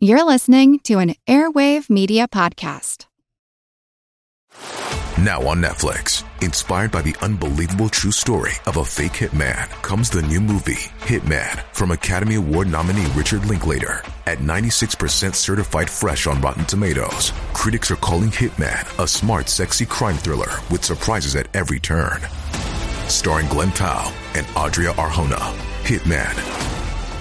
You're listening to an Airwave Media Podcast. Now on Netflix, inspired by the unbelievable true story of a fake hitman, comes the new movie, Hitman, from Academy Award nominee Richard Linklater. At 96% certified fresh on Rotten Tomatoes, critics are calling Hitman a smart, sexy crime thriller with surprises at every turn. Starring Glen Powell and Adria Arjona, Hitman.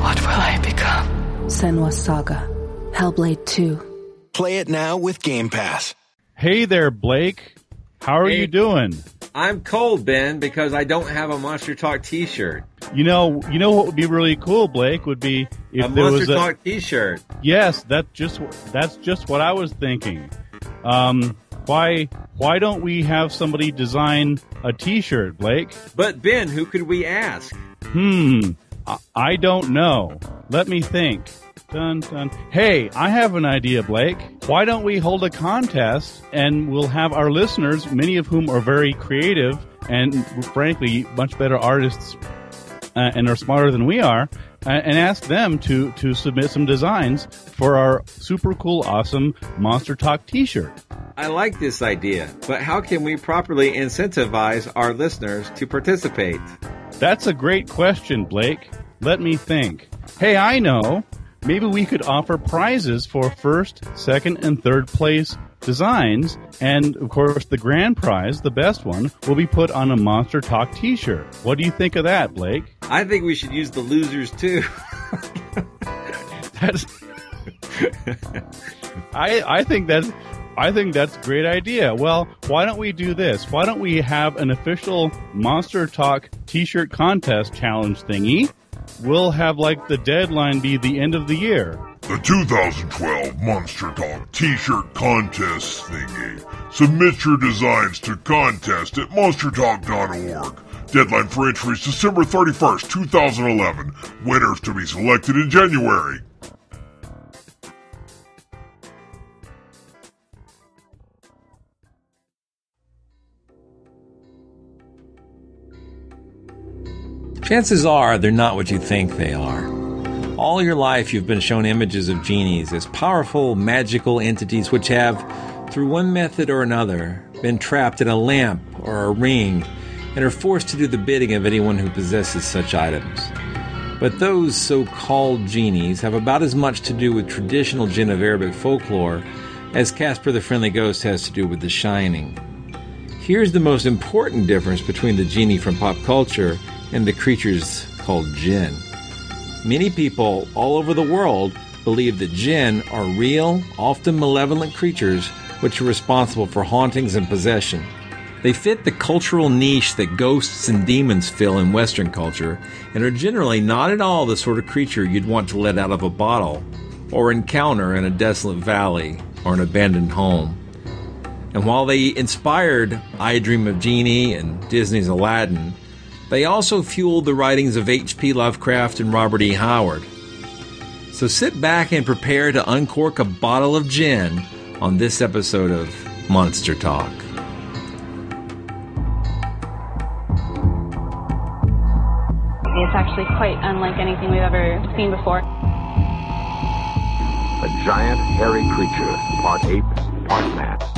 what will I become? Senua's Saga. Hellblade 2. Play it now with Game Pass. Hey there, Blake. How are Hey. you doing? I'm cold, Ben, because I don't have a Monster Talk T-shirt. You know, you know what would be really cool, Blake, would be if a there Monster was a Talk T-shirt. Yes, that just that's just what I was thinking. Um, why why don't we have somebody design a T-shirt, Blake? But Ben, who could we ask? Hmm, I, don't know. Let me think. Dun, dun. Hey, I have an idea, Blake. Why don't we hold a contest and we'll have our listeners, many of whom are very creative and frankly much better artists uh, and are smarter than we are, uh, and ask them to to submit some designs for our super cool, awesome Monster Talk T-shirt. I like this idea, but how can we properly incentivize our listeners to participate? That's a great question, Blake. Let me think. Hey, I know. Maybe we could offer prizes for first, second, and third place designs, and of course, the grand prize, the best one, will be put on a Monster Talk T-shirt. What do you think of that, Blake? I think we should use the losers too. That's. I I think that's I think that's a great idea. Well, why don't we do this? Why don't we have an official Monster Talk T-shirt contest challenge thingy? We'll have like the deadline be the end of the year. The 2012 Monster Talk T-shirt contest thingy. Submit your designs to contest at monstertalk.org. Deadline for entries December 31st, 2011. Winners to be selected in January. Chances are they're not what you think they are. All your life, you've been shown images of genies as powerful, magical entities which have, through one method or another, been trapped in a lamp or a ring and are forced to do the bidding of anyone who possesses such items. But those so called genies have about as much to do with traditional jinn of Arabic folklore as Casper the Friendly Ghost has to do with The Shining. Here's the most important difference between the genie from pop culture and the creatures called jinn. Many people all over the world believe that jinn are real, often malevolent creatures which are responsible for hauntings and possession. They fit the cultural niche that ghosts and demons fill in Western culture and are generally not at all the sort of creature you'd want to let out of a bottle or encounter in a desolate valley or an abandoned home. And while they inspired I Dream of Jeannie and Disney's Aladdin, they also fueled the writings of H.P. Lovecraft and Robert E. Howard. So sit back and prepare to uncork a bottle of gin on this episode of Monster Talk. It's actually quite unlike anything we've ever seen before. A giant hairy creature, part ape, part man.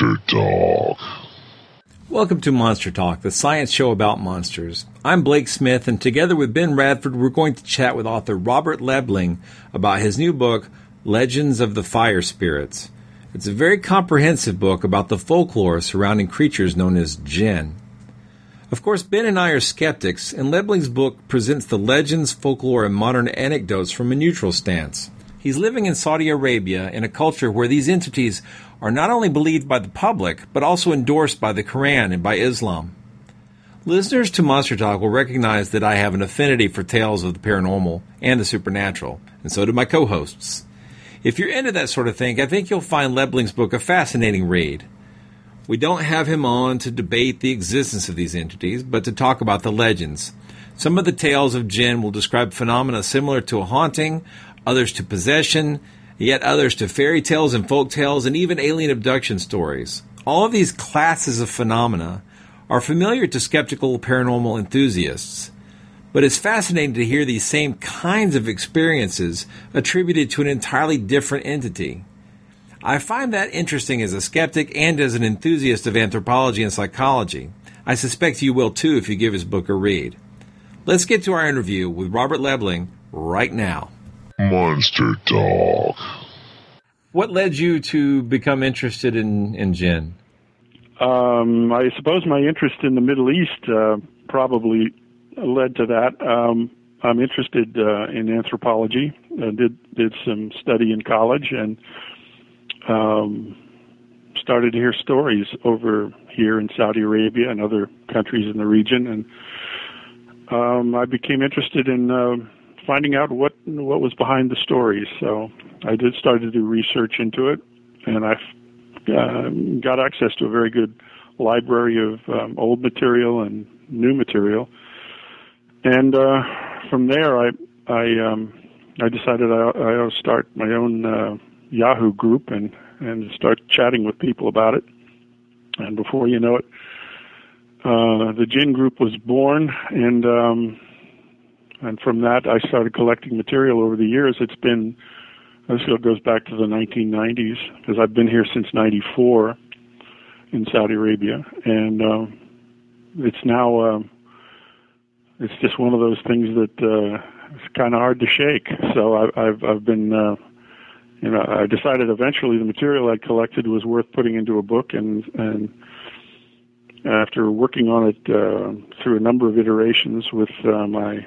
Monster Talk. Welcome to Monster Talk, the science show about monsters. I'm Blake Smith, and together with Ben Radford, we're going to chat with author Robert Lebling about his new book, Legends of the Fire Spirits. It's a very comprehensive book about the folklore surrounding creatures known as jinn. Of course, Ben and I are skeptics, and Lebling's book presents the legends, folklore, and modern anecdotes from a neutral stance. He's living in Saudi Arabia in a culture where these entities are not only believed by the public, but also endorsed by the Quran and by Islam. Listeners to Monster Talk will recognize that I have an affinity for tales of the paranormal and the supernatural, and so do my co hosts. If you're into that sort of thing, I think you'll find Lebling's book a fascinating read. We don't have him on to debate the existence of these entities, but to talk about the legends. Some of the tales of jinn will describe phenomena similar to a haunting, others to possession, yet others to fairy tales and folk tales, and even alien abduction stories. All of these classes of phenomena are familiar to skeptical paranormal enthusiasts, but it's fascinating to hear these same kinds of experiences attributed to an entirely different entity. I find that interesting as a skeptic and as an enthusiast of anthropology and psychology. I suspect you will too if you give his book a read. Let's get to our interview with Robert Lebling right now. Monster Talk. What led you to become interested in, in jinn? Um, I suppose my interest in the Middle East uh, probably led to that. Um, I'm interested uh, in anthropology. I did did some study in college and um, started to hear stories over here in Saudi Arabia and other countries in the region, and um, I became interested in uh, finding out what what was behind the stories. So I did start to do research into it, and I uh, got access to a very good library of um, old material and new material. And uh, from there, I I um, I decided I, I start my own uh, Yahoo group and and start chatting with people about it. And before you know it, uh, the Jinn group was born, and um, and from that I started collecting material over the years. It's been this goes back to the 1990s because I've been here since '94 in Saudi Arabia, and uh, it's now uh, it's just one of those things that uh, it's kind of hard to shake. So I, I've I've been uh, you know I decided eventually the material I collected was worth putting into a book, and and after working on it uh, through a number of iterations with uh, my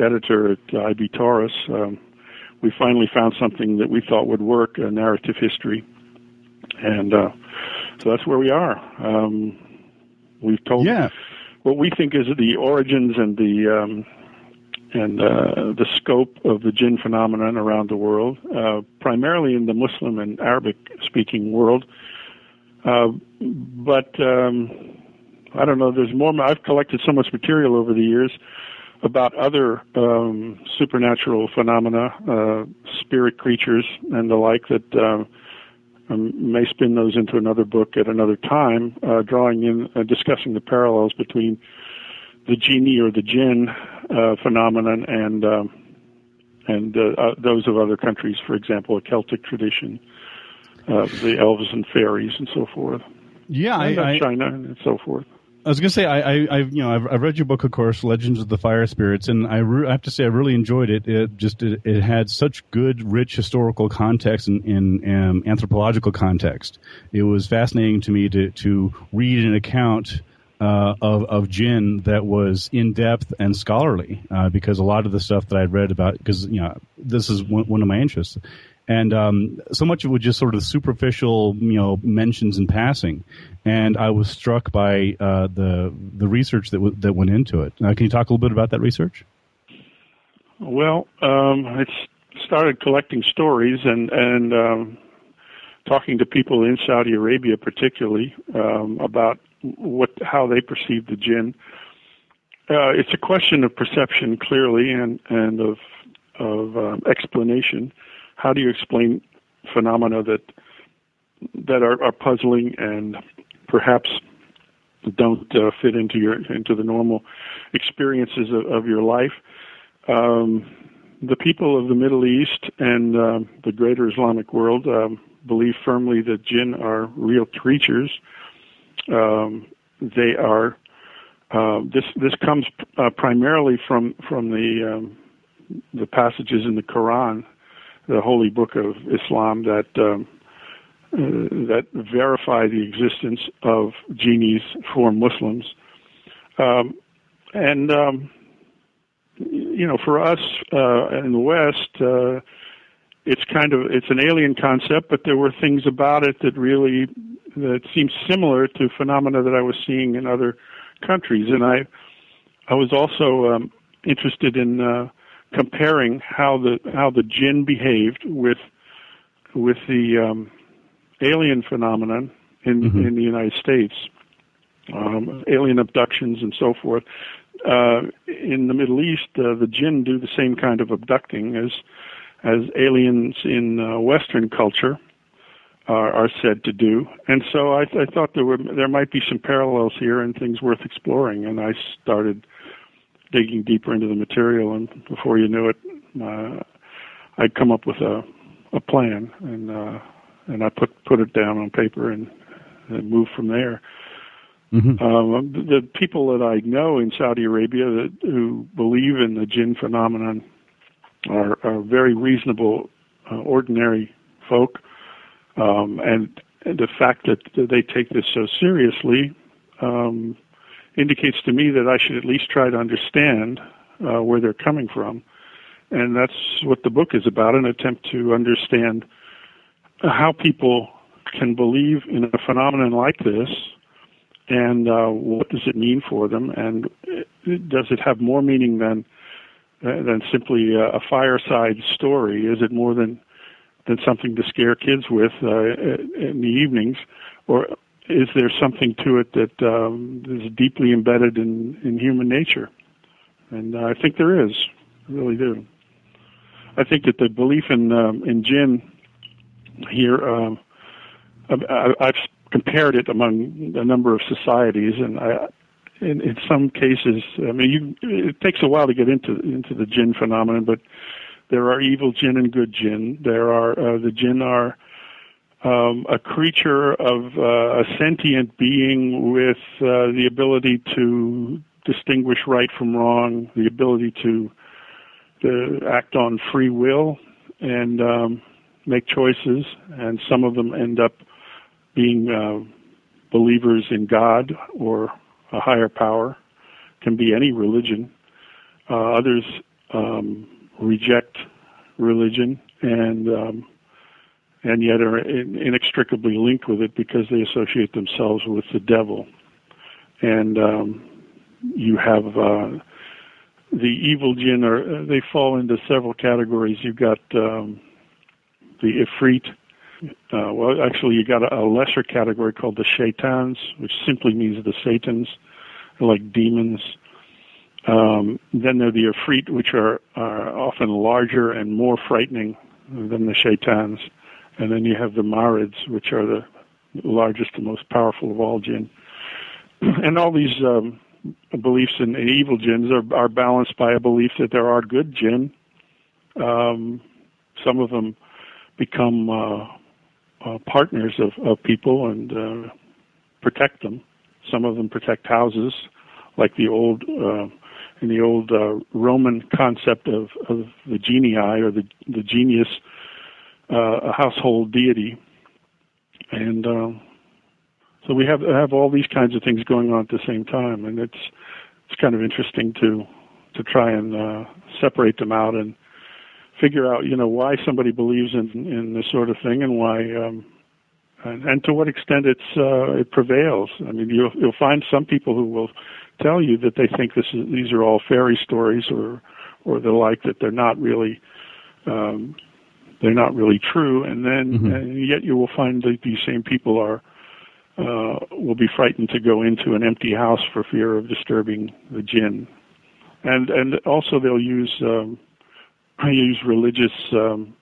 editor at IB Tauris, um, we finally found something that we thought would work, a narrative history. And uh, so that's where we are. Um, we've told yeah. what we think is the origins and the um, and uh, the scope of the jinn phenomenon around the world, uh, primarily in the Muslim and Arabic-speaking world. Uh, but um, I don't know. There's more. I've collected so much material over the years about other um, supernatural phenomena, uh, spirit creatures, and the like that uh, um, may spin those into another book at another time, uh, drawing in, uh, discussing the parallels between the genie or the jinn uh, phenomenon and um, and uh, those of other countries, for example, a Celtic tradition, the elves and fairies, and so forth. Yeah, and I, China and so forth. I was gonna say I, I, I you know I've, I've, read your book of course Legends of the Fire Spirits and I, re- I have to say I really enjoyed it. It just it, it had such good rich historical context and um, anthropological context. It was fascinating to me to to read an account uh, of of jinn that was in depth and scholarly uh, because a lot of the stuff that I'd read about because you know this is one, one of my interests and um, so much of it was just sort of superficial, you know, mentions in passing. And I was struck by uh, the the research that w- that went into it. can you talk a little bit about that research? Well, um, I started collecting stories and and um, talking to people in Saudi Arabia, particularly um, about what how they perceive the jinn. Uh, it's a question of perception, clearly, and and of of um, explanation how do you explain phenomena that that are, are puzzling and perhaps don't uh, fit into your into the normal experiences of, of your life. Um, the people of the Middle East and uh, the greater Islamic world um, believe firmly that jinn are real creatures. Um, they are. Uh, this this comes uh, primarily from from the um, the passages in the Quran the holy book of Islam that um, uh, that verify the existence of genies for Muslims. Um, and um, you know, for us uh, in the West, uh, it's kind of it's an alien concept, but there were things about it that really that seemed similar to phenomena that I was seeing in other countries, and I I was also um, interested in uh, comparing how the how the jinn behaved with with the um, alien phenomenon in mm-hmm. in the United States, um, alien abductions and so forth. Uh, in the Middle East, uh, the jinn do the same kind of abducting as as aliens in uh, Western culture are, are said to do. And so I, I thought there were there might be some parallels here and things worth exploring. And I started digging deeper into the material, and before you knew it, uh, I'd come up with a a plan, and uh, and I put put it down on paper and, and moved from there. Mm-hmm. Um, the people that I know in Saudi Arabia that who believe in the jinn phenomenon are, are very reasonable, uh, ordinary folk, um, and, and the fact that they take this so seriously um, indicates to me that I should at least try to understand uh, where they're coming from, and that's what the book is about: an attempt to understand how people can believe in a phenomenon like this and uh, what does it mean for them? And does it have more meaning than uh, than simply a, a fireside story? Is it more than than something to scare kids with uh, in the evenings, or is there something to it that um, is deeply embedded in, in human nature? And uh, I think there is, I really do. I think that the belief in um, in jinn here, um, I, I've compared it among a number of societies, and I, in, in some cases, I mean, you, it takes a while to get into into the jinn phenomenon, but there are evil jinn and good jinn. There are uh, the jinn are um, a creature of uh, a sentient being with uh, the ability to distinguish right from wrong, the ability to to act on free will and um, make choices, and some of them end up being uh, believers in God or a higher power, can be any religion. Uh, others um, reject religion and um, and yet are inextricably linked with it because they associate themselves with the devil. And um, you have uh, the evil jinn, or they fall into several categories. You've got um, the ifrit. Uh, well, actually, you got a, a lesser category called the shaitans, which simply means the satans like demons. Um, then there are the Afrit, which are, are often larger and more frightening than the Shaitans. And then you have the Marids, which are the largest and most powerful of all jinn. And all these um, beliefs in, in evil jinns are, are balanced by a belief that there are good jinn. Um, some of them become uh, uh, partners of, of people and uh, protect them. Some of them protect houses, like the old uh, in the old uh, Roman concept of, of the genii or the the genius, uh, a household deity, and um, so we have have all these kinds of things going on at the same time, and it's it's kind of interesting to to try and uh, separate them out and figure out you know why somebody believes in in this sort of thing and why um, and, and to what extent it's uh, it prevails. I mean, you'll you'll find some people who will tell you that they think this is these are all fairy stories or or the like that they're not really um, they're not really true, and then mm-hmm. and yet you will find that these same people are uh, will be frightened to go into an empty house for fear of disturbing the jinn, and and also they'll use um, use religious um,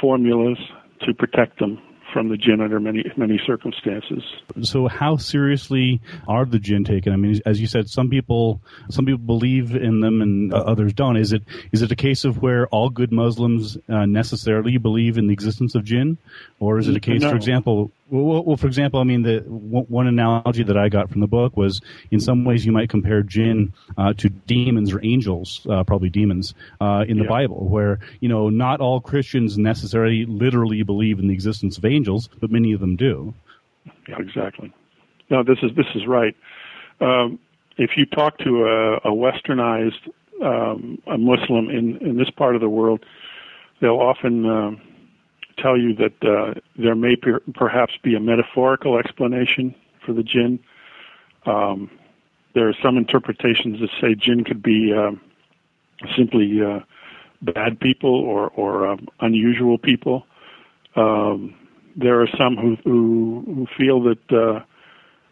formulas to protect them from the jinn under many many circumstances. So, how seriously are the jinn taken? I mean, as you said, some people some people believe in them and uh, others don't. Is it is it a case of where all good Muslims uh, necessarily believe in the existence of jinn, or is it a case, no. for example, Well, well, for example, I mean, the one analogy that I got from the book was, in some ways, you might compare jinn uh, to demons or angels, uh, probably demons, uh, in the Yeah. Bible, where you know not all Christians necessarily literally believe in the existence of angels, but many of them do. Yeah, exactly. No, this is this is right. Um, if you talk to a, a westernized um, a Muslim in in this part of the world, they'll often um, tell you that uh, there may per- perhaps be a metaphorical explanation for the jinn. Um, there are some interpretations that say jinn could be um, simply uh, bad people or or um, unusual people. Um, there are some who who, who feel that uh,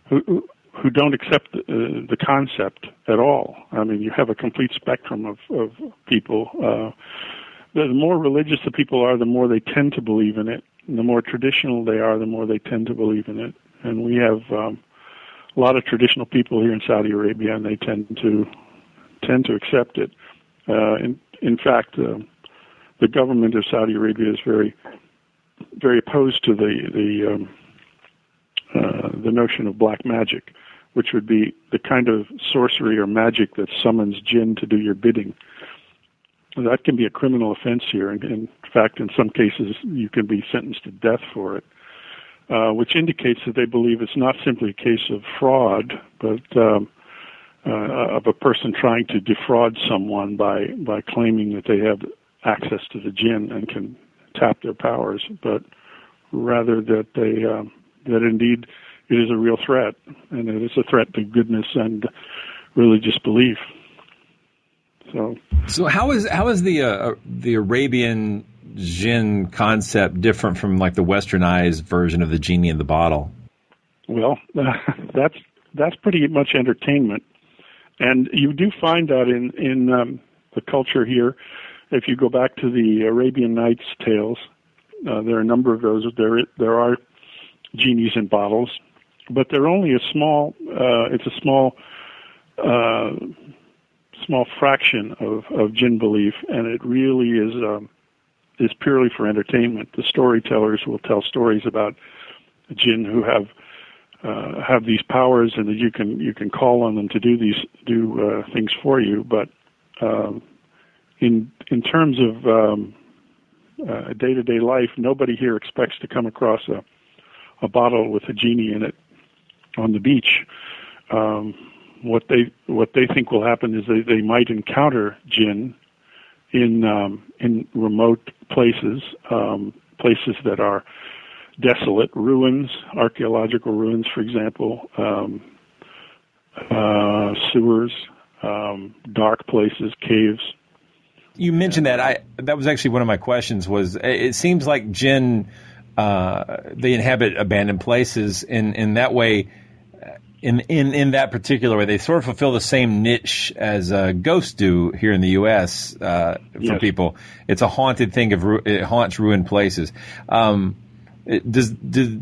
who who- don't accept the, uh, the concept at all. I mean, you have a complete spectrum of of people. Uh, the more religious the people are, the more they tend to believe in it. And the more traditional they are, the more they tend to believe in it. And we have um, a lot of traditional people here in Saudi Arabia, and they tend to tend to accept it. Uh, in in fact, uh, the government of Saudi Arabia is very very opposed to the the um, uh, the notion of black magic, which would be the kind of sorcery or magic that summons jinn to do your bidding. That can be a criminal offense here, and in fact, in some cases, you can be sentenced to death for it. Uh, which indicates that they believe it's not simply a case of fraud, but um, uh, of a person trying to defraud someone by by claiming that they have access to the jinn and can tap their powers, but rather that they um, that indeed it is a real threat, and it is a threat to goodness and religious belief. So So how is how is the uh, the Arabian jinn concept different from like the westernized version of the genie in the bottle? Well, that's that's pretty much entertainment, and you do find that in in um, the culture here. If you go back to the Arabian Nights tales, uh, there are a number of those. There there are genies in bottles, but they're only a small. Uh, it's a small. Uh, small fraction of, of jinn belief, and it really is um, is purely for entertainment. The storytellers will tell stories about jinn who have uh, have these powers, and that you can you can call on them to do these do uh, things for you. But um, in in terms of um, uh, day-to-day life, nobody here expects to come across a a bottle with a genie in it on the beach. Um, what they what they think will happen is they, they might encounter jinn in um, in remote places, um, places that are desolate, ruins, archaeological ruins, for example, um, uh, sewers, um, dark places, caves. You mentioned that. I that was actually one of my questions. Was it seems like jinn uh, they inhabit abandoned places, and in that way, in in in that particular way, they sort of fulfill the same niche as uh, ghosts do here in the U.S. Uh, for Yes. people. It's a haunted thing of ru- it haunts ruined places. Um, it- does does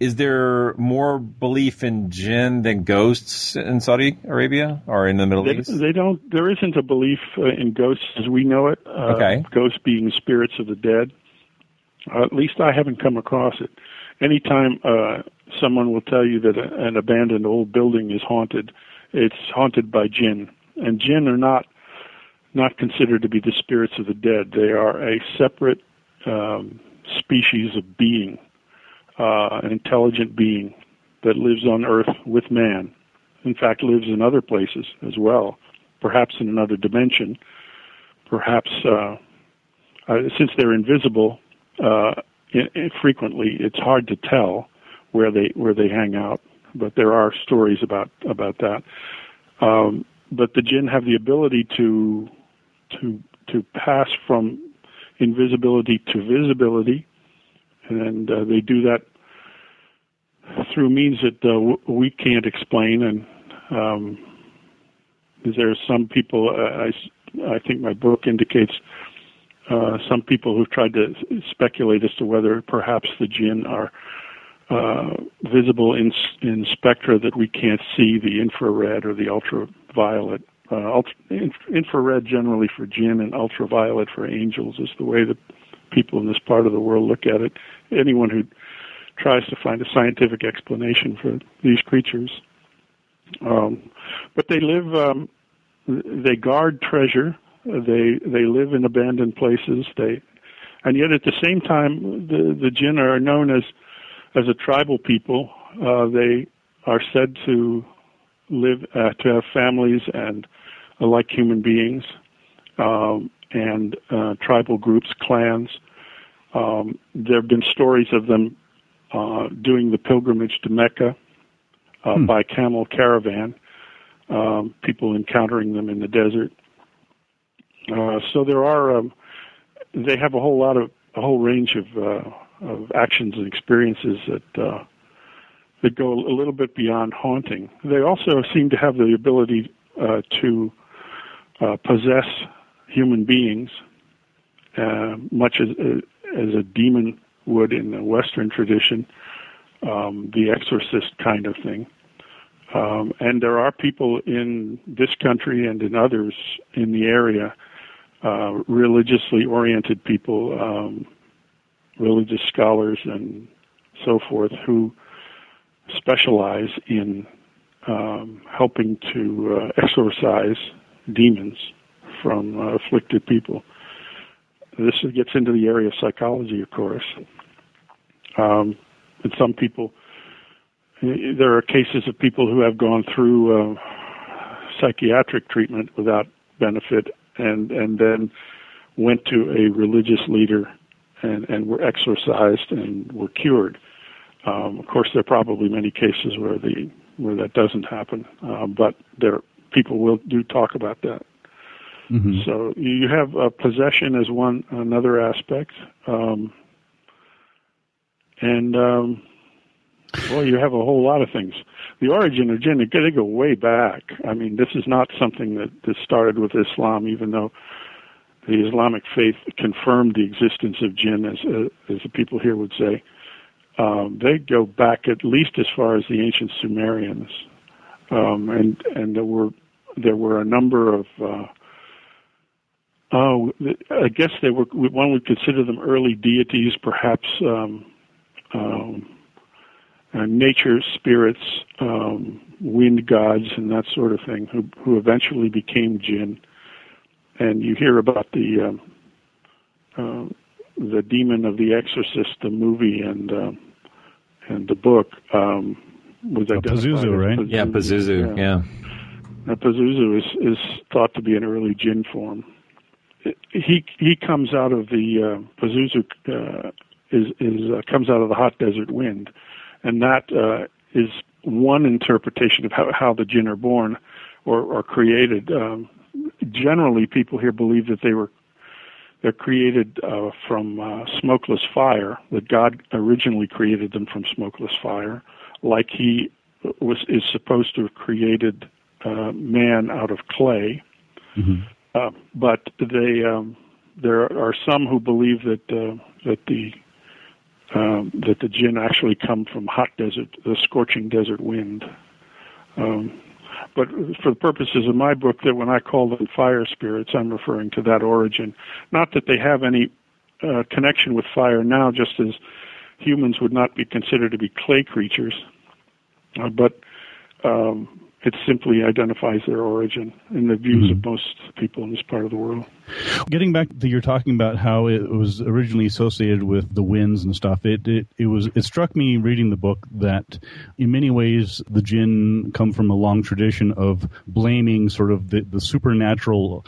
is there more belief in jinn than ghosts in Saudi Arabia or in the Middle They, East? they don't. There isn't a belief uh, in ghosts as we know it. Uh, Okay. Ghosts being spirits of the dead. Uh, at least I haven't come across it. Anytime uh, someone will tell you that an abandoned old building is haunted, it's haunted by jinn, and jinn are not not considered to be the spirits of the dead. They are a separate um, species of being, uh, an intelligent being that lives on Earth with man. In fact, lives in other places as well, perhaps in another dimension. Perhaps uh, uh, since they're invisible, uh, frequently it's hard to tell where they where they hang out. But there are stories about about that. Um, but the jinn have the ability to to to pass from invisibility to visibility, and uh, they do that through means that uh, we can't explain. And um, there are some people. Uh, I I think my book indicates uh, some people who've tried to speculate as to whether perhaps the jinn are uh, visible in in spectra that we can't see, the infrared or the ultraviolet. Uh, ultra, inf- infrared generally for jinn and ultraviolet for angels is the way that people in this part of the world look at it. Anyone who tries to find a scientific explanation for these creatures. Um, but they live, um, they guard treasure. They they live in abandoned places. They, and yet at the same time, the the jinn are known as as a tribal people. Uh, they are said to live uh, to have families and uh, like human beings, um, and uh, tribal groups, clans. Um, there have been stories of them uh, doing the pilgrimage to Mecca uh, hmm. by camel caravan, um, people encountering them in the desert. Uh, so there are, um, they have a whole lot of, a whole range of, uh, of actions and experiences that, uh, that go a little bit beyond haunting. They also seem to have the ability uh, to uh, possess human beings, uh, much as, as a demon would in the Western tradition, um, the exorcist kind of thing. Um, and there are people in this country and in others in the area, uh, religiously oriented people, um, religious scholars, and so forth, who specialize in um, helping to uh, exorcise demons from uh, afflicted people. This gets into the area of psychology, of course. Um, and some people, there are cases of people who have gone through uh, psychiatric treatment without benefit and, and then went to a religious leader and, and were exorcised and were cured. Um, of course, there are probably many cases where the where that doesn't happen, uh, but there people will do talk about that. Mm-hmm. So you have uh, possession as one another aspect, um, and um, well, you have a whole lot of things. The origin of jinn, they go way back. I mean, this is not something that, that started with Islam, even though the Islamic faith confirmed the existence of jinn, as uh, as the people here would say. Um, they go back at least as far as the ancient Sumerians, um, and and there were there were a number of uh, Oh, I guess they were. One would consider them early deities, perhaps um, um, uh, nature spirits, um, wind gods, and that sort of thing, who who eventually became jinn. And you hear about the um, uh, the demon of the Exorcist, the movie, and uh, and the book um, was oh, Pazuzu, right? Pazuzu. Yeah, Pazuzu. Yeah. yeah. Now, Pazuzu is is thought to be an early jinn form he he comes out of the uh, Pazuzu uh, is is uh, comes out of the hot desert wind, and that uh, is one interpretation of how how the jinn are born or, or created. Um, generally, people here believe that they were they're created uh, from uh, smokeless fire. That God originally created them from smokeless fire, like He was is supposed to have created uh, man out of clay. Mm-hmm. Uh, but they um, there are some who believe that uh, that the um, that the jinn actually come from hot desert, the scorching desert wind. Um, but for the purposes of my book, that when I call them fire spirits, I'm referring to that origin. Not that they have any uh, connection with fire now, just as humans would not be considered to be clay creatures, uh, but um, it simply identifies their origin in the views mm-hmm. of most people in this part of the world. Getting back to you're talking about how it was originally associated with the winds and stuff. It, it it was it struck me reading the book that in many ways the jinn come from a long tradition of blaming sort of the, the supernatural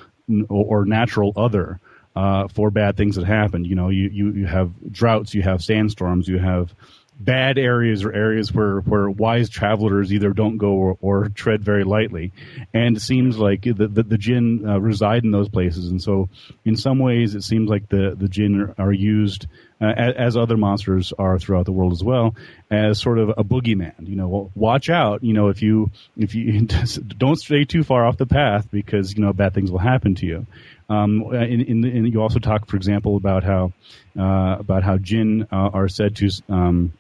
or natural other. Uh, for bad things that happen, you know, you, you, you have droughts, you have sandstorms, you have bad areas or areas where, where wise travelers either don't go or, or tread very lightly. And it seems like the, the, the jinn uh, reside in those places. And so, in some ways, it seems like the, the jinn are used, uh, as, other monsters are throughout the world as well, as sort of a boogeyman. You know, watch out, you know, if you, if you don't stray too far off the path because, you know, bad things will happen to you. Um, in, in, in, you also talk, for example, about how uh, about how jinn uh, are said to um,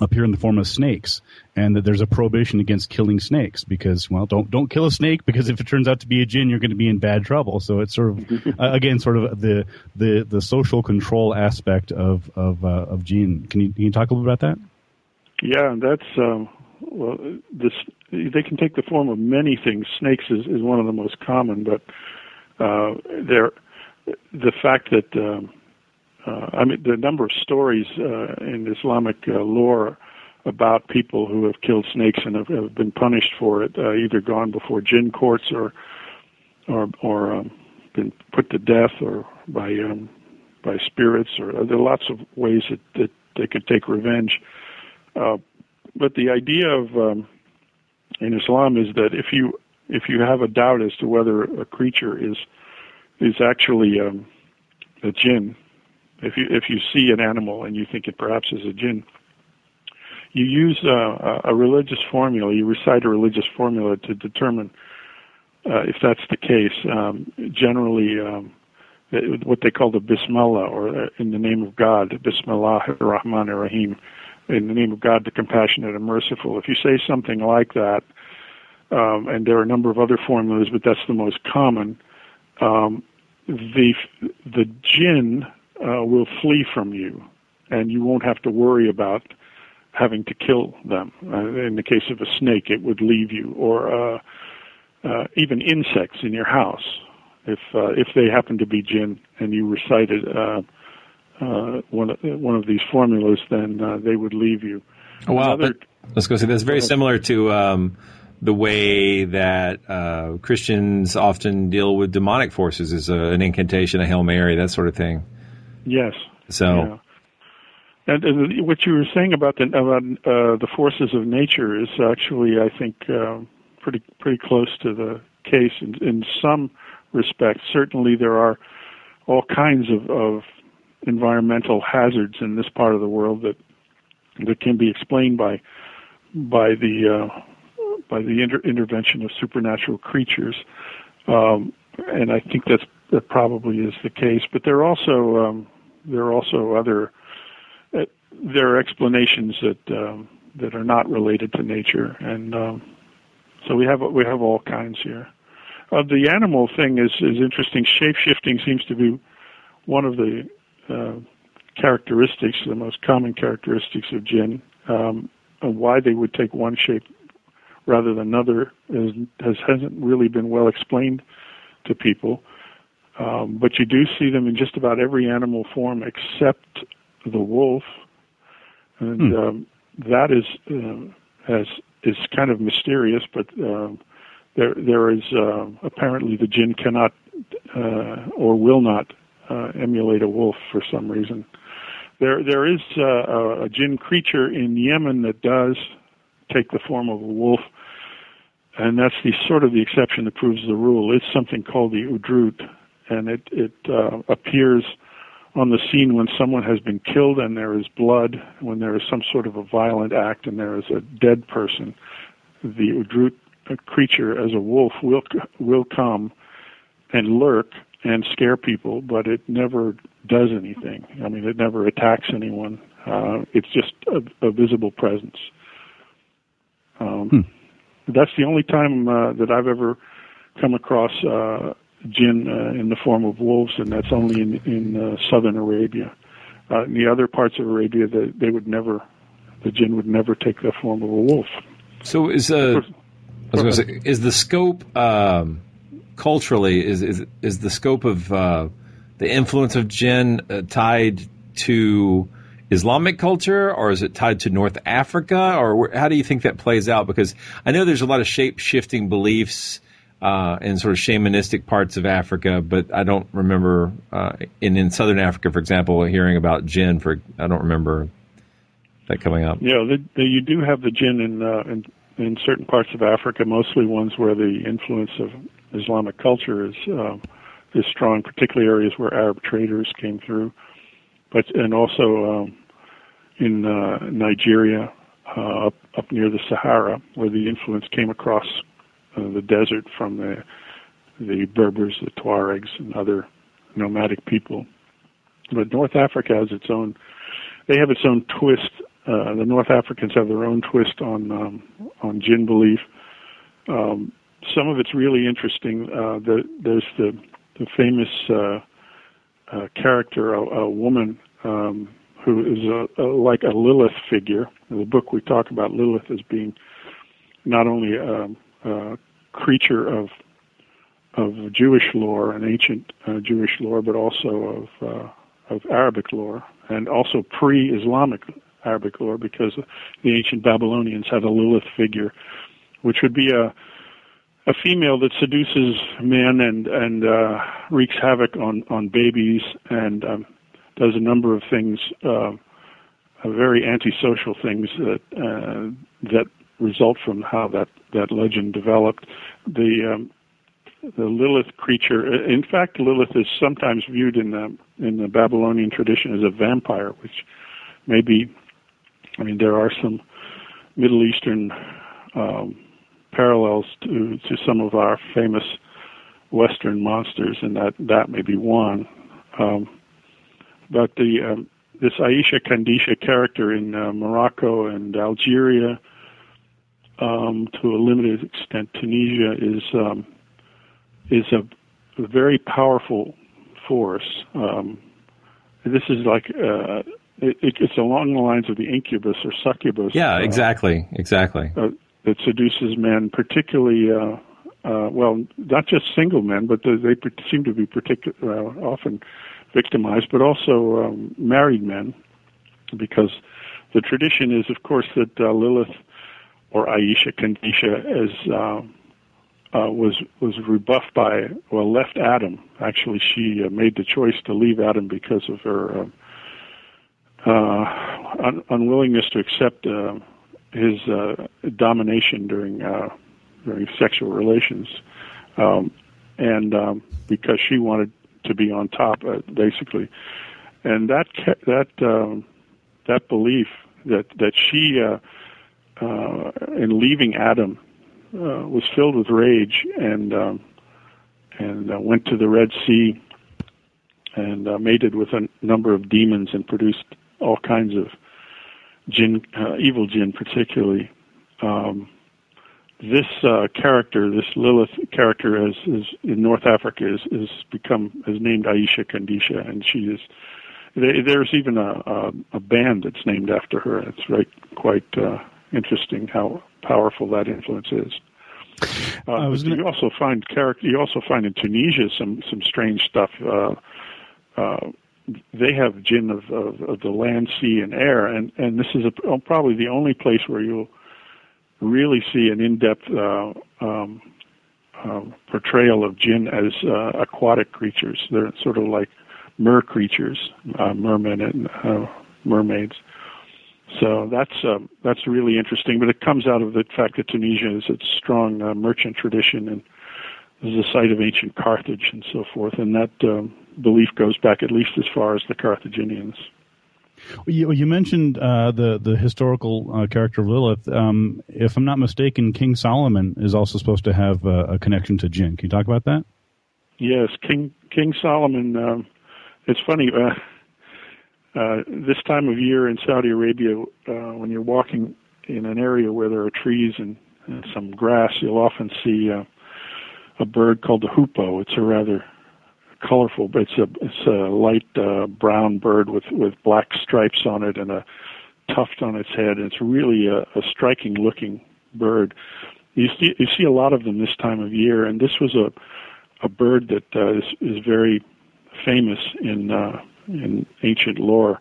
appear in the form of snakes, and that there's a prohibition against killing snakes because, well, don't don't kill a snake because if it turns out to be a jinn, you're going to be in bad trouble. So it's sort of uh, again sort of the the the social control aspect of of uh, of jinn. Can you can you talk a little bit about that? Yeah, that's um, well. This they can take the form of many things. Snakes is, is one of the most common, but uh, they're the fact that um, uh, I mean the number of stories uh, in Islamic uh, lore about people who have killed snakes and have, have been punished for it, uh, either gone before jinn courts or or or um, been put to death or by um, by spirits or there are lots of ways that, that they could take revenge. Uh, but the idea of um, in Islam is that if you if you have a doubt as to whether a creature is is actually um, a jinn, if you if you see an animal and you think it perhaps is a jinn, you use uh, a religious formula. You recite a religious formula to determine uh, if that's the case. Um, generally, um, what they call the Bismillah, or uh, in the name of God, Bismillah ar-Rahman ar-Rahim, in the name of God, the compassionate and merciful. If you say something like that, um, and there are a number of other formulas, but that's the most common. Um, the the jinn uh, will flee from you, and you won't have to worry about having to kill them. Uh, in the case of a snake, it would leave you, or uh, uh, even insects in your house. If uh, if they happen to be jinn and you recited uh, uh, one of, one of these formulas, then uh, they would leave you. Oh, wow, Another, let's go see. That's very similar to um, the way that uh, Christians often deal with demonic forces, is a, an incantation, a hail mary, that sort of thing. Yes. So. Yeah. And, and, what you were saying about the about uh, the forces of nature is actually, I think, uh, pretty pretty close to the case in, in some respects. Certainly, there are all kinds of, of environmental hazards in this part of the world that that can be explained by by the uh, by the inter- intervention of supernatural creatures, um, and I think that's that probably is the case. But there are also um, there are also other uh, there are explanations that um, that are not related to nature, and um, so we have we have all kinds here. Uh, the animal thing is is interesting. Shape shifting seems to be one of the uh, characteristics, the most common characteristics of jinn. Um, and why they would take one shape rather than another is, has hasn't really been well explained to people. Um, but you do see them in just about every animal form except the wolf, and hmm. um, that is uh, has is kind of mysterious. But uh, there there is uh, apparently the jinn cannot uh, or will not uh, emulate a wolf for some reason. There there is uh, a jinn creature in Yemen that does take the form of a wolf, and that's the sort of the exception that proves the rule. It's something called the udrut, and it it uh, appears on the scene when someone has been killed and there is blood, when there is some sort of a violent act and there is a dead person. The udrut creature, as a wolf, will will come and lurk and scare people, but it never does anything. I mean, it never attacks anyone. Uh, it's just a, a visible presence. Um, hmm. That's the only time uh, that I've ever come across uh, jinn uh, in the form of wolves, and that's only in, in uh, southern Arabia. Uh, in the other parts of Arabia, they, they would never, the jinn would never take the form of a wolf. So is uh, say, is the scope um, culturally is is is the scope of uh, the influence of jinn uh, tied to Islamic culture, or is it tied to North Africa, or how do you think that plays out? Because I know there's a lot of shape shifting beliefs uh, in sort of shamanistic parts of Africa, but I don't remember uh, in in Southern Africa, for example, hearing about jinn. For I don't remember that coming up. Yeah, the, the, you do have the jinn in, uh, in in certain parts of Africa, mostly ones where the influence of Islamic culture is uh, is strong, particularly areas where Arab traders came through, but and also um, in uh, Nigeria, uh, up up near the Sahara, where the influence came across uh, the desert from the the Berbers, the Tuaregs, and other nomadic people. But North Africa has its own. They have its own twist. Uh, the North Africans have their own twist on um, on jinn belief. Um, some of it's really interesting. Uh, the, there's the the famous uh, uh, character, a, a woman um, who is a, a, like a Lilith figure. In the book, we talk about Lilith as being not only a, a creature of of Jewish lore and ancient uh, Jewish lore, but also of uh, of Arabic lore, and also pre-Islamic Arabic lore, because the ancient Babylonians had a Lilith figure, which would be a a female that seduces men and and uh, wreaks havoc on on babies and um, does a number of things, uh, very antisocial things that uh, that result from how that that legend developed. The um, the Lilith creature. In fact, Lilith is sometimes viewed in the in the Babylonian tradition as a vampire, which maybe, I mean, there are some Middle Eastern um, parallels to to some of our famous Western monsters, and that that may be one. Um, but the um, this Aisha Kandisha character in uh, Morocco and Algeria, um, to a limited extent Tunisia, is um, is a, a, very powerful force. Um, this is like uh, it, it's along the lines of the incubus or succubus. Yeah, exactly, uh, exactly. that seduces men, particularly. Uh, uh, well, not just single men, but they, they seem to be particular, uh, often victimized, but also um, married men, because the tradition is, of course, that uh, Lilith or Aisha Kandisha is uh, uh, was was rebuffed by well left Adam. Actually, she uh, made the choice to leave Adam because of her uh, uh, un- unwillingness to accept uh, his uh, domination during during sexual relations, um, and um, because she wanted to be on top, basically, and that that um, that belief that that she uh, in leaving Adam uh, was filled with rage and um, and uh, went to the Red Sea and uh, mated with a number of demons and produced all kinds of jinn, uh, evil jinn, particularly. Um, this uh, character, this Lilith character, is, is in North Africa, is, is become is named Aisha Kandisha, and she is. They, there's even a, a, a band that's named after her. It's right, quite uh, interesting how powerful that influence is. Uh, gonna... You also find character. You also find in Tunisia some some strange stuff. Uh, uh, they have jinn of, of, of the land, sea, and air, and and this is a, probably the only place where you'll really see an in-depth uh, um, uh, portrayal of jinn as uh, aquatic creatures. They're sort of like mer creatures, uh, mermen and uh, mermaids. So that's uh, that's really interesting. But it comes out of the fact that Tunisia has a strong uh, merchant tradition and is the site of ancient Carthage and so forth. And that um, belief goes back at least as far as the Carthaginians. You, you mentioned uh, the the historical uh, character of Lilith. Um, if I'm not mistaken, King Solomon is also supposed to have uh, a connection to Jinn. Can you talk about that? Yes, King King Solomon. Um, it's funny. Uh, this time of year in Saudi Arabia, uh, when you're walking in an area where there are trees and, and some grass, you'll often see uh, a bird called the hoopoe. It's a rather colorful, but it's a it's a light uh, brown bird with with black stripes on it and a tuft on its head. And it's really a, a striking looking bird. You see you see a lot of them this time of year, and this was a a bird that uh, is, is very famous in uh, in ancient lore.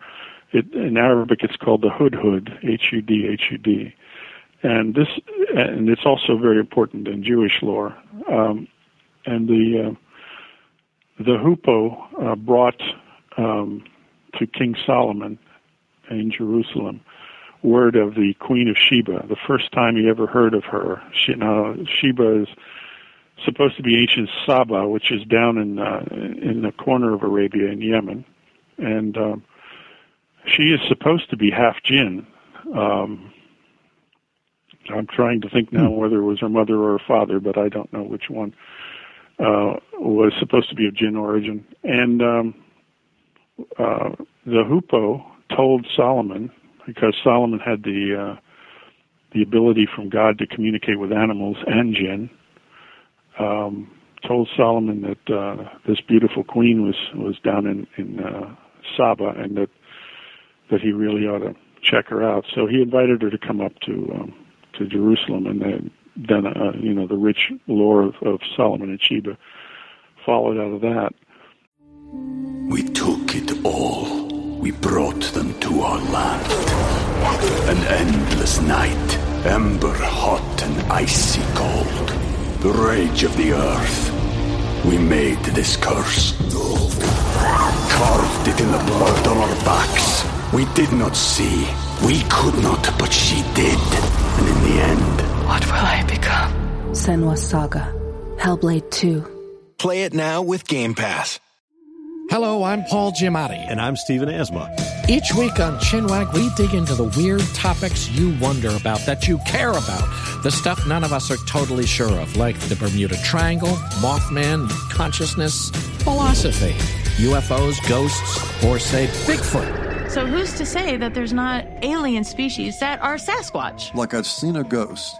It, in Arabic, it's called the hudhud, H-U-D, H-U-D, and this and it's also very important in Jewish lore. Um, and the uh, the hoopoe uh, brought um, to King Solomon in Jerusalem word of the Queen of Sheba. The first time he ever heard of her. She, now Sheba is supposed to be ancient Saba, which is down in uh, in the corner of Arabia in Yemen, and um, she is supposed to be half jinn. Um, I'm trying to think now hmm. whether it was her mother or her father, but I don't know which one uh, was supposed to be of jinn origin. And um, uh, the hoopoe told Solomon, because Solomon had the uh, the ability from God to communicate with animals and jinn, um, told Solomon that uh, this beautiful queen was was down in in uh, Saba, and that that he really ought to check her out. So he invited her to come up to um, to Jerusalem, and then then uh, you know the rich lore of, of Solomon and Sheba followed out of that. We took it all. We brought them to our land. An endless night, ember hot and icy cold. The rage of the earth. We made this curse. Carved it in the blood on our backs. We did not see. We could not, but she did. And in the end, What will I become? Senua's Saga. Hellblade 2. Play it now with Game Pass. Hello, I'm Paul Giamatti. And I'm Stephen Asma. Each week on Chinwag, we dig into the weird topics you wonder about, that you care about, the stuff none of us are totally sure of, like the Bermuda Triangle, Mothman, consciousness, philosophy, UFOs, ghosts, or say Bigfoot. So who's to say that there's not alien species that are Sasquatch? Like I've seen a ghost,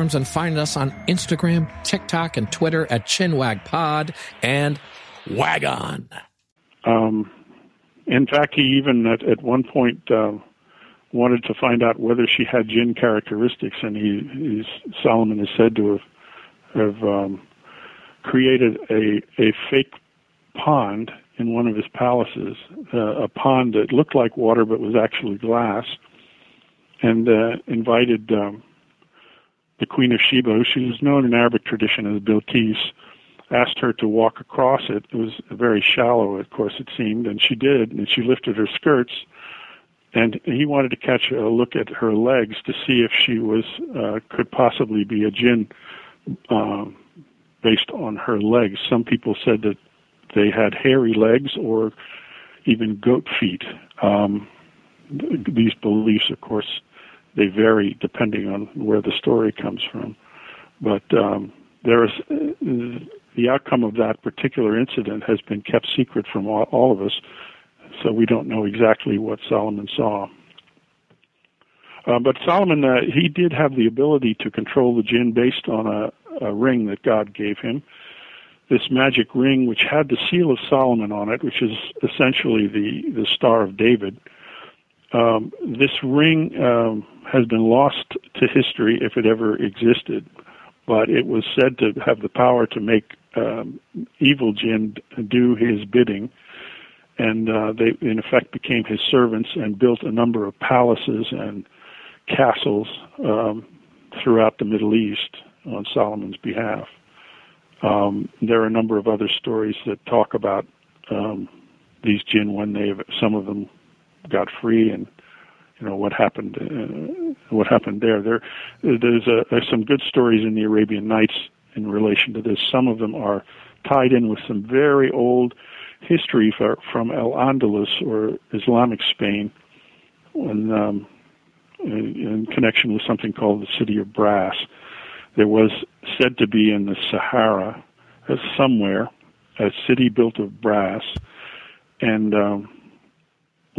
and find us on Instagram, TikTok, and Twitter at ChinwagPod and Wagon. Um, in fact, he even at, at one point uh, wanted to find out whether she had jinn characteristics, and he Solomon is said to have have um, created a a fake pond in one of his palaces, uh, a pond that looked like water but was actually glass, and uh, invited um, the Queen of Sheba, who she was known in Arabic tradition as Bilqis, asked her to walk across it. It was very shallow, of course, it seemed, and she did, and she lifted her skirts. And he wanted to catch a look at her legs to see if she was uh, could possibly be a jinn uh, based on her legs. Some people said that they had hairy legs or even goat feet. Um, th- these beliefs, of course, they vary depending on where the story comes from. But um, there is the outcome of that particular incident has been kept secret from all, all of us, so we don't know exactly what Solomon saw. Uh, but Solomon, uh, he did have the ability to control the jinn based on a, a ring that God gave him. This magic ring, which had the seal of Solomon on it, which is essentially the, the Star of David. Um, this ring um, has been lost to history if it ever existed, but it was said to have the power to make um, evil jinn do his bidding, and uh, they in effect became his servants and built a number of palaces and castles um, throughout the Middle East on Solomon's behalf. Um, there are a number of other stories that talk about um, these jinn when they some of them got free and you know what happened uh, what happened there. There there's, a, there's some good stories in the Arabian Nights in relation to this. Some of them are tied in with some very old history for, from El Andalus or Islamic Spain when um, in, in connection with something called the city of brass. There was said to be in the Sahara uh, somewhere a city built of brass. And um,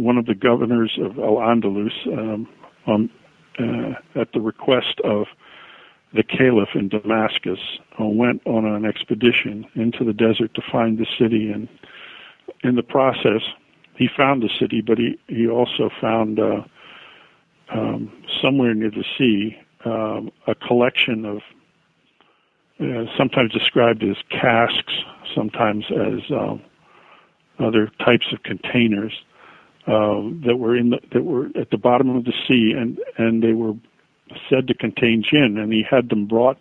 one of the governors of Al Andalus, um, uh, at the request of the caliph in Damascus, uh, went on an expedition into the desert to find the city. And in the process, he found the city, but he, he also found uh, um, somewhere near the sea um, a collection of uh, sometimes described as casks, sometimes as um, other types of containers uh, that were in the, that were at the bottom of the sea, and and they were said to contain jinn, and he had them brought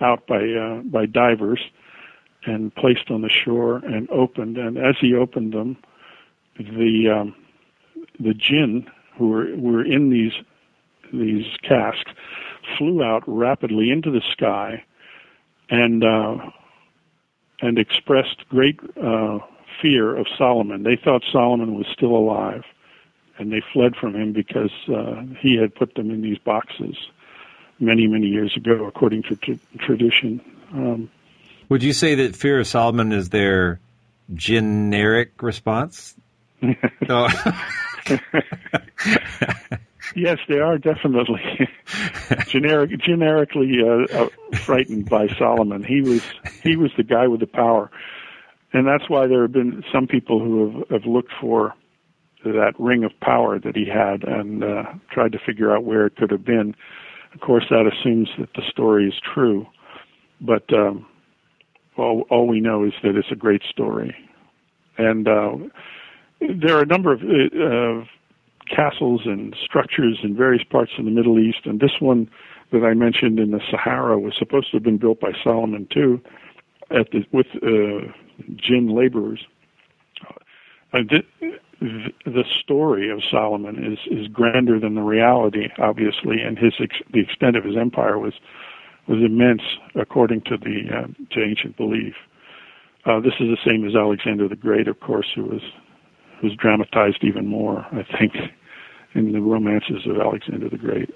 out by uh, by divers and placed on the shore and opened. And as he opened them, the um, the jinn who were were in these these casks flew out rapidly into the sky and uh, and expressed great uh, fear of Solomon. They thought Solomon was still alive, and they fled from him because uh, he had put them in these boxes many many years ago, according to t- tradition. Um, Would you say that fear of Solomon is their generic response? no. yes, they are definitely generic, generically uh, uh, frightened by Solomon. He was he was the guy with the power, and that's why there have been some people who have, have looked for that ring of power that he had and uh, tried to figure out where it could have been. Of course, that assumes that the story is true, but um, all, all we know is that it's a great story, and uh, there are a number of uh, castles and structures in various parts of the Middle East, and this one that I mentioned in the Sahara was supposed to have been built by Solomon too, at the, with uh, jinn laborers. Uh, the, the story of Solomon is is grander than the reality, obviously, and his ex- the extent of his empire was was immense according to the uh, to ancient belief. Uh, this is the same as Alexander the Great, of course, who was who's dramatized even more, I think, in the romances of Alexander the Great.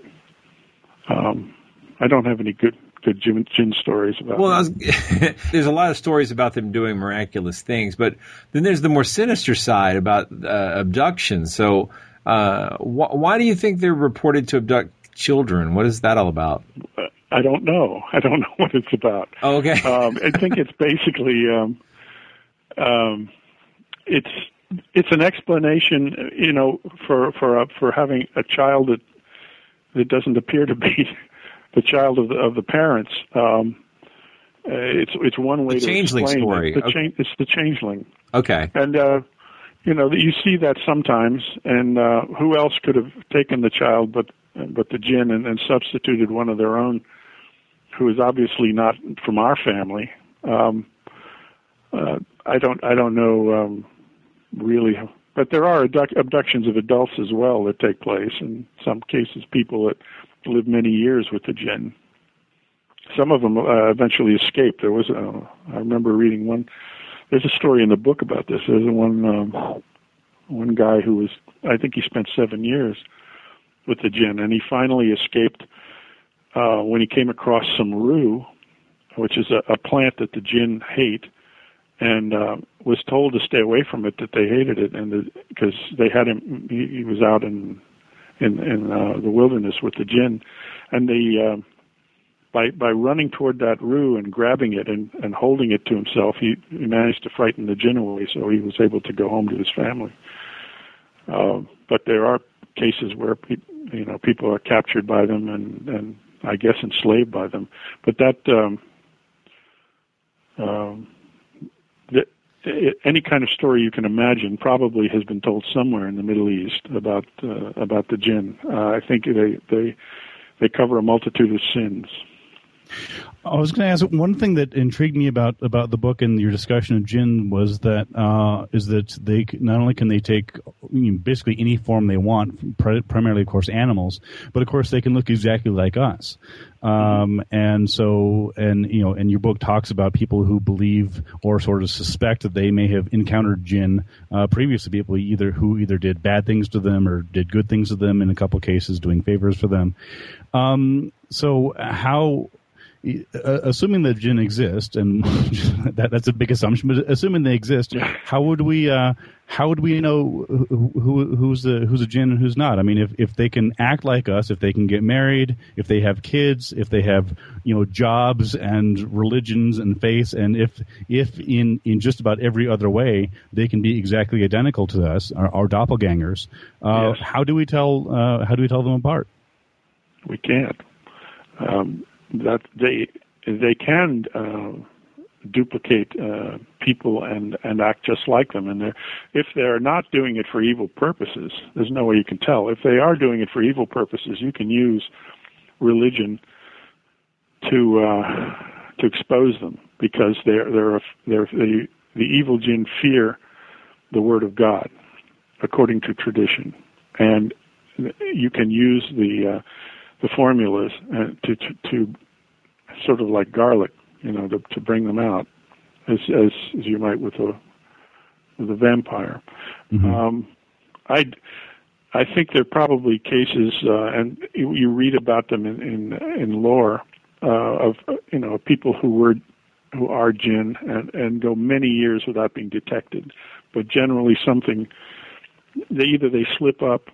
Um, I don't have any good good jinn, jinn stories about. Well, was, there's a lot of stories about them doing miraculous things, but then there's the more sinister side about uh, abduction. So, uh, wh- why do you think they're reported to abduct children? What is that all about? Uh, I don't know. I don't know what it's about. Oh, okay. um, I think it's basically um, um, it's it's an explanation, you know, for for uh, for having a child that that doesn't appear to be the child of the of the parents. Um, uh, it's it's one way the to changeling explain story. It. The okay. cha- it's the changeling. Okay. And uh, you know you see that sometimes. And uh, who else could have taken the child but but the jinn and, and substituted one of their own, who is obviously not from our family. Um, uh, I don't I don't know um, really, but there are abductions of adults as well that take place. In some cases, people that live many years with the jinn. Some of them uh, eventually escaped. There was, a, I remember reading one. There's a story in the book about this. There's one um, one guy who was, I think he spent seven years with the jinn, and he finally escaped uh, when he came across some rue, which is a, a plant that the jinn hate, and uh, was told to stay away from it. That they hated it, and because the, they had him, he, he was out in in, in uh, the wilderness with the jinn, and they uh, by by running toward that rue and grabbing it and, and holding it to himself, he, he managed to frighten the jinn away, so he was able to go home to his family. Uh, but there are cases where pe- you know people are captured by them and and I guess enslaved by them, but that. Um, um, the, any kind of story you can imagine probably has been told somewhere in the Middle East about uh, about the jinn. Uh, I think they they they cover a multitude of sins. I was going to ask one thing that intrigued me about about the book and your discussion of jinn was that uh, is that they not only can they take you know, basically any form they want, primarily of course animals, but of course they can look exactly like us. Um, and so, and you know, and your book talks about people who believe or sort of suspect that they may have encountered jinn uh, previously. People either who either did bad things to them or did good things to them. In a couple cases, doing favors for them. Um, so how assuming that jinn exist, and that, that's a big assumption, but assuming they exist, how would we uh, how would we know who, who, who's a who's a jinn and who's not? I mean, if if they can act like us, if they can get married, if they have kids, if they have you know jobs and religions and faiths, and if if in in just about every other way they can be exactly identical to us, our, our doppelgangers, uh, yes. how do we tell uh, how do we tell them apart? We can't. Um, that they they can uh, duplicate uh, people and and act just like them. And they're, if they're not doing it for evil purposes, there's no way you can tell. If they are doing it for evil purposes, you can use religion to uh, to expose them because they're they're they're the the evil jinn fear the word of God according to tradition, and you can use the uh, the formulas uh, to, to to sort of like garlic, you know, to to bring them out, as as, as you might with a with a vampire. Mm-hmm. Um, I I think there are probably cases, uh, and you, you read about them in in, in lore uh, of you know people who were who are jinn and, and go many years without being detected, but generally something they either they slip up,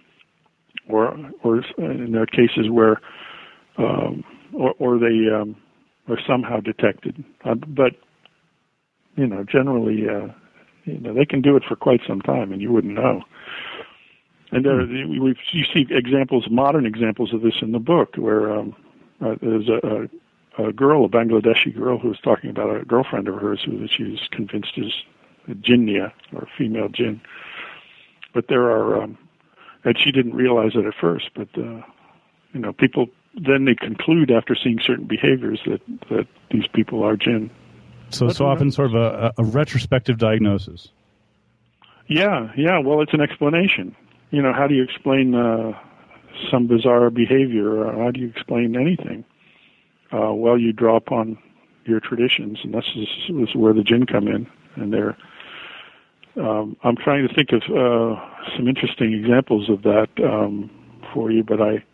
or or in there are cases where, um, or, or they um, are somehow detected. Uh, but you know, generally, uh, you know, they can do it for quite some time, and you wouldn't know. And there, we you see examples, modern examples of this in the book, where um, uh, there's a, a, a girl, a Bangladeshi girl, who was talking about a girlfriend of hers who she was convinced is a jinnia or female jinn. But there are, um, and she didn't realize it at first, but uh, you know, people then they conclude after seeing certain behaviors that that these people are jinn. So, so often sort of a, a retrospective diagnosis. Yeah, yeah. Well, it's an explanation. You know, how do you explain uh, some bizarre behavior? Or how do you explain anything? Uh, well, you draw upon your traditions, and this is, this is where the jinn come in, and they're. Um, I'm trying to think of uh, some interesting examples of that um, for you, but I.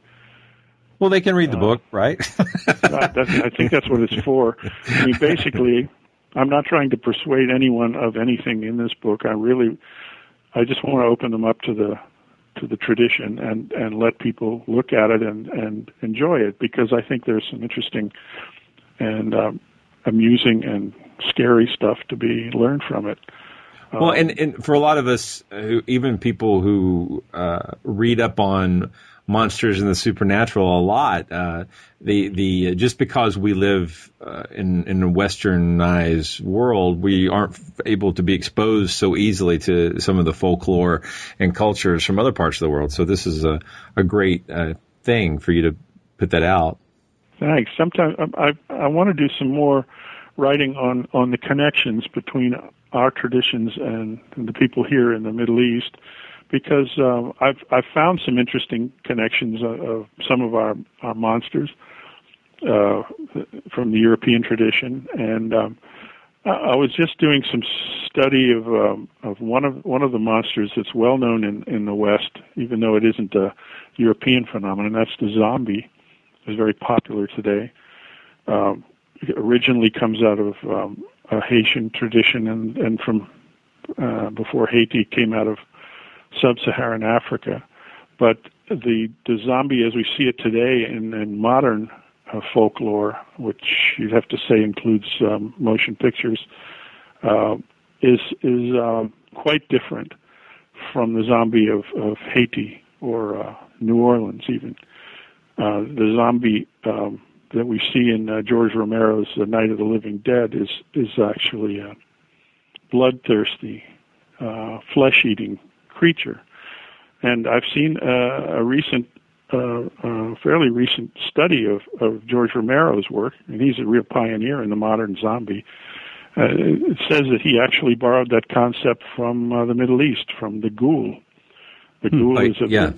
Well, they can read the book, right? I think that's what it's for. I mean, basically, I'm not trying to persuade anyone of anything in this book. I really, I just want to open them up to the to the tradition and and let people look at it and and enjoy it because I think there's some interesting and um, amusing and scary stuff to be learned from it. Well, and, and for a lot of us, who, even people who uh, read up on monsters and the supernatural a lot. Uh, the the just because we live uh, in in a westernized world, we aren't able to be exposed so easily to some of the folklore and cultures from other parts of the world. So this is a a great uh, thing for you to put that out. Thanks. Sometimes um, I I want to do some more writing on on the connections between our traditions and the people here in the Middle East because um, I've I've found some interesting connections of, of some of our our monsters uh, from the European tradition, and um, I, I was just doing some study of um, of one of one of the monsters that's well known in in the West, even though it isn't a European phenomenon. That's the zombie. It's very popular today. Um, it originally comes out of um, a Haitian tradition, and and from uh, before Haiti came out of sub-Saharan Africa. But the the zombie as we see it today in, in modern uh, folklore, which you'd have to say includes um, motion pictures, uh, is is um, quite different from the zombie of, of Haiti or uh, New Orleans even. Uh, the zombie um, that we see in uh, George Romero's The Night of the Living Dead is is actually a bloodthirsty, uh, flesh-eating creature. And I've seen uh, a recent, uh, uh, fairly recent study of, of George Romero's work, and he's a real pioneer in the modern zombie. Uh, it says that he actually borrowed that concept from uh, the Middle East, from the ghoul. The Hmm, ghoul like, is a yeah.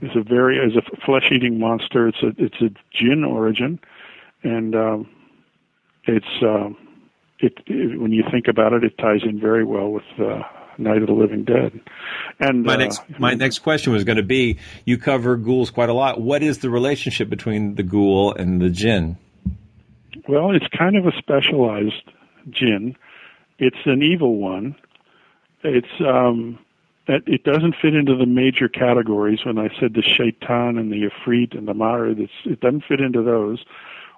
Is a very is a flesh-eating monster. It's a it's a jinn origin, and um, it's um, it, it when you think about it, it ties in very well with uh, Night of the Living Dead. And My uh, next my next question was going to be: You cover ghouls quite a lot. What is the relationship between the ghoul and the jinn? Well, it's kind of a specialized jinn. It's an evil one. It's um, it, it doesn't fit into the major categories. When I said the shaitan and the ifrit and the it's, it doesn't fit into those,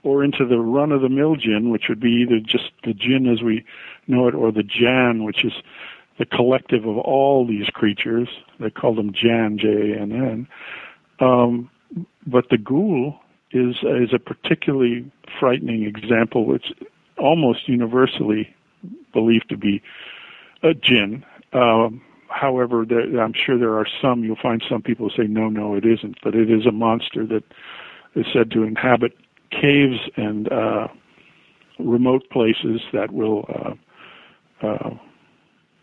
or into the run-of-the-mill jinn, which would be either just the jinn as we know it, or the jann, which is the collective of all these creatures. They call them jann, J-A-N-N. Um, but the ghoul is is a particularly frightening example. It's almost universally believed to be a jinn. Um, however, there, I'm sure there are some. You'll find some people say no, no, it isn't. But it is a monster that is said to inhabit caves and uh, remote places that will uh, uh,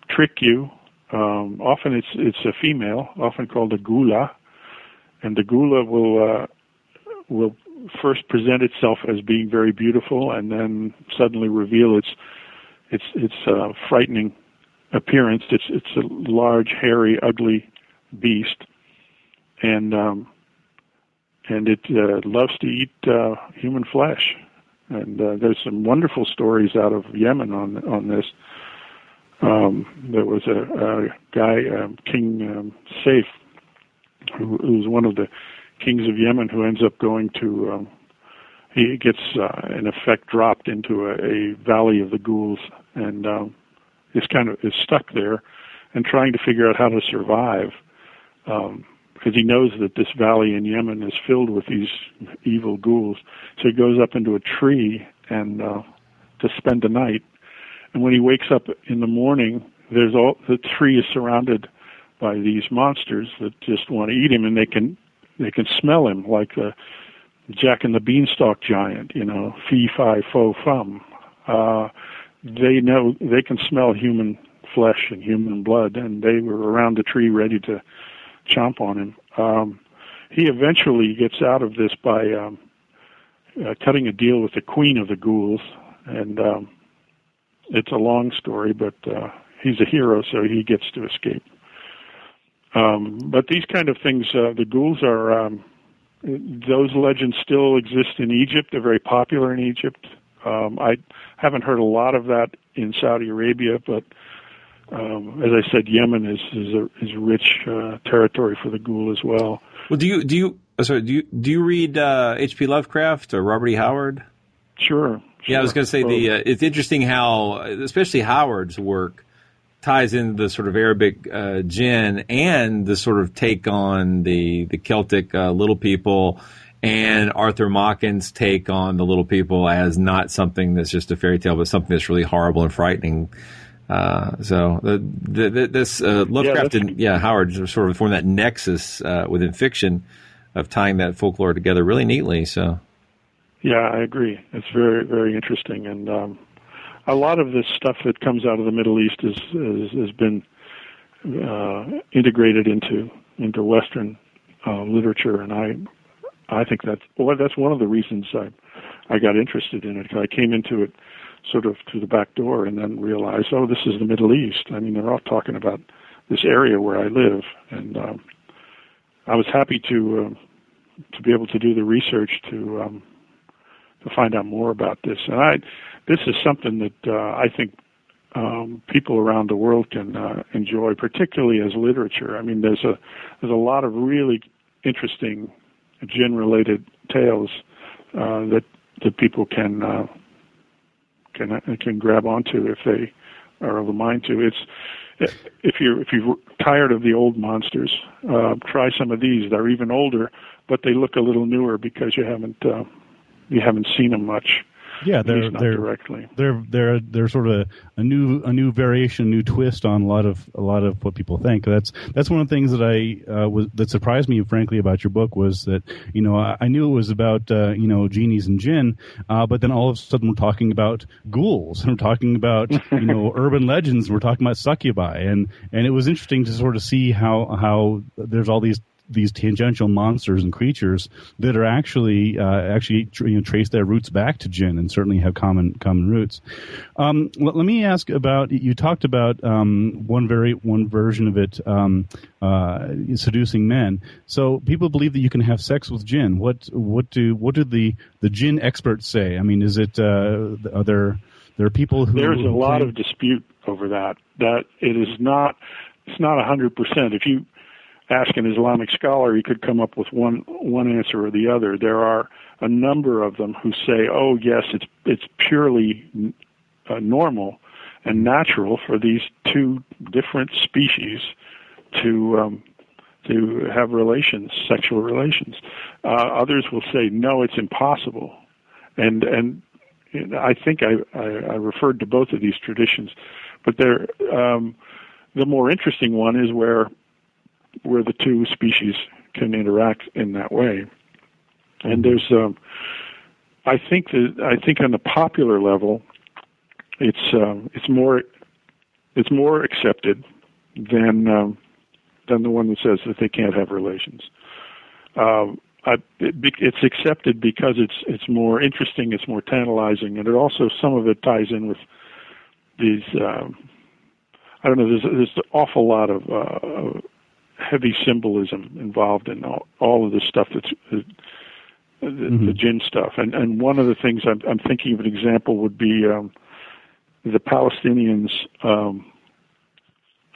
trick you. Um, often it's it's a female, often called a gula, and the gula will uh, will first present itself as being very beautiful, and then suddenly reveal its its its uh, frightening appearance. It's it's a large, hairy, ugly beast, and um, and it uh, loves to eat uh, human flesh. And uh, there's some wonderful stories out of Yemen on on this. Um, there was a, a guy, um, King um, Saif, who, who was one of the kings of Yemen, who ends up going to. Um, he gets, uh, in effect, dropped into a, a valley of the ghouls, and um, is kind of is stuck there, and trying to figure out how to survive. Um, because he knows that this valley in Yemen is filled with these evil ghouls. So he goes up into a tree and uh, to spend the night. And when he wakes up in the morning, there's all the tree is surrounded by these monsters that just want to eat him, and they can they can smell him like the Jack and the Beanstalk giant, you know, fee fi fo fum. Uh, they know they can smell human flesh and human blood, and they were around the tree ready to chomp on him. Um, he eventually gets out of this by um, uh, cutting a deal with the queen of the ghouls, and um, it's a long story, but uh, he's a hero, so he gets to escape. Um, but these kind of things, uh, the ghouls are um, those legends still exist in Egypt. They're very popular in Egypt. Um, I haven't heard a lot of that in Saudi Arabia, but um, as I said, Yemen is is a is rich uh, territory for the ghoul as well. Well, do you do you uh, sorry do you do you read H.P. Uh, Lovecraft or Robert E. Howard? Sure. Yeah, I was going to say the uh, it's interesting how especially Howard's work ties in the sort of Arabic uh, jinn and the sort of take on the the Celtic uh, little people and Arthur Machen's take on the little people as not something that's just a fairy tale, but something that's really horrible and frightening. Uh, so the, the, this uh, Lovecraft yeah, and yeah Howard sort of formed that nexus uh, within fiction of tying that folklore together really neatly. So yeah, I agree. It's very very interesting, and um, a lot of this stuff that comes out of the Middle East is, is has been uh, integrated into into Western uh, literature, and I I think that's well, that's one of the reasons I I got interested in it. I came into it sort of through the back door and then realized, oh, this is the Middle East. I mean, they're all talking about this area where I live, and um, I was happy to um, to be able to do the research to um, to find out more about this. And I, this is something that uh, I think um, people around the world can uh, enjoy, particularly as literature. I mean, there's a there's a lot of really interesting jinn-related tales uh, that that people can uh, can can grab onto if they are of a mind to. It's if you're if you're tired of the old monsters, uh, try some of these. They're even older, but they look a little newer because you haven't uh, you haven't seen them much. Yeah, they're they're directly. They're they're they're sort of a new a new variation, new twist on a lot of a lot of what people think. That's that's one of the things that I uh, was that surprised me, frankly, about your book was that you know I, I knew it was about uh, you know genies and jinn, uh, but then all of a sudden we're talking about ghouls and we're talking about you know urban legends. And we're talking about succubi, and and it was interesting to sort of see how how there's all these these tangential monsters and creatures that are actually uh, actually you know, trace their roots back to jinn and certainly have common common roots. Um, let, let, me ask about you talked about um, one very one version of it um, uh, seducing men. So people believe that you can have sex with jinn. What what do what do the the jinn experts say? I mean, is it uh, are there there are people who there's a lot of dispute over that. That it is not it's not a hundred percent. If you ask an Islamic scholar, he could come up with one one answer or the other. There are a number of them who say, "Oh, yes, it's it's purely uh, normal and natural for these two different species to um, to have relations, sexual relations." Uh, others will say, "No, it's impossible," and and I think I, I, I referred to both of these traditions, but they're um, the more interesting one is where where the two species can interact in that way. And there's, um, I think that I think on the popular level, it's um, it's more it's more accepted than um, than the one that says that they can't have relations. Um, I, it, it's accepted because it's it's more interesting, it's more tantalizing, and it also some of it ties in with these. Um, I don't know. There's there's an awful lot of uh, heavy symbolism involved in all, all of this stuff that's uh, the, Mm-hmm. the jinn stuff. And and one of the things I'm, I'm thinking of an example would be um, the Palestinians. Um,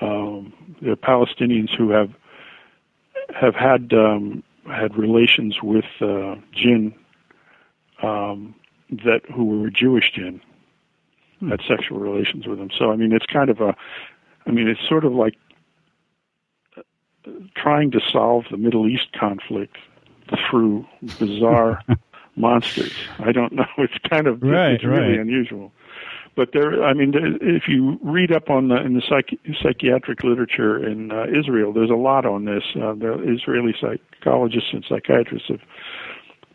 um, the Palestinians who have have had um, had relations with uh, jinn um, that who were Jewish jinn had sexual relations with them. So I mean, it's kind of a, I mean, it's sort of like trying to solve the Middle East conflict through bizarre monsters. I don't know. It's kind of Right, it's really right. unusual. But there, I mean, if you read up on the in the psych, psychiatric literature in uh, Israel, there's a lot on this. Uh, the Israeli psychologists and psychiatrists have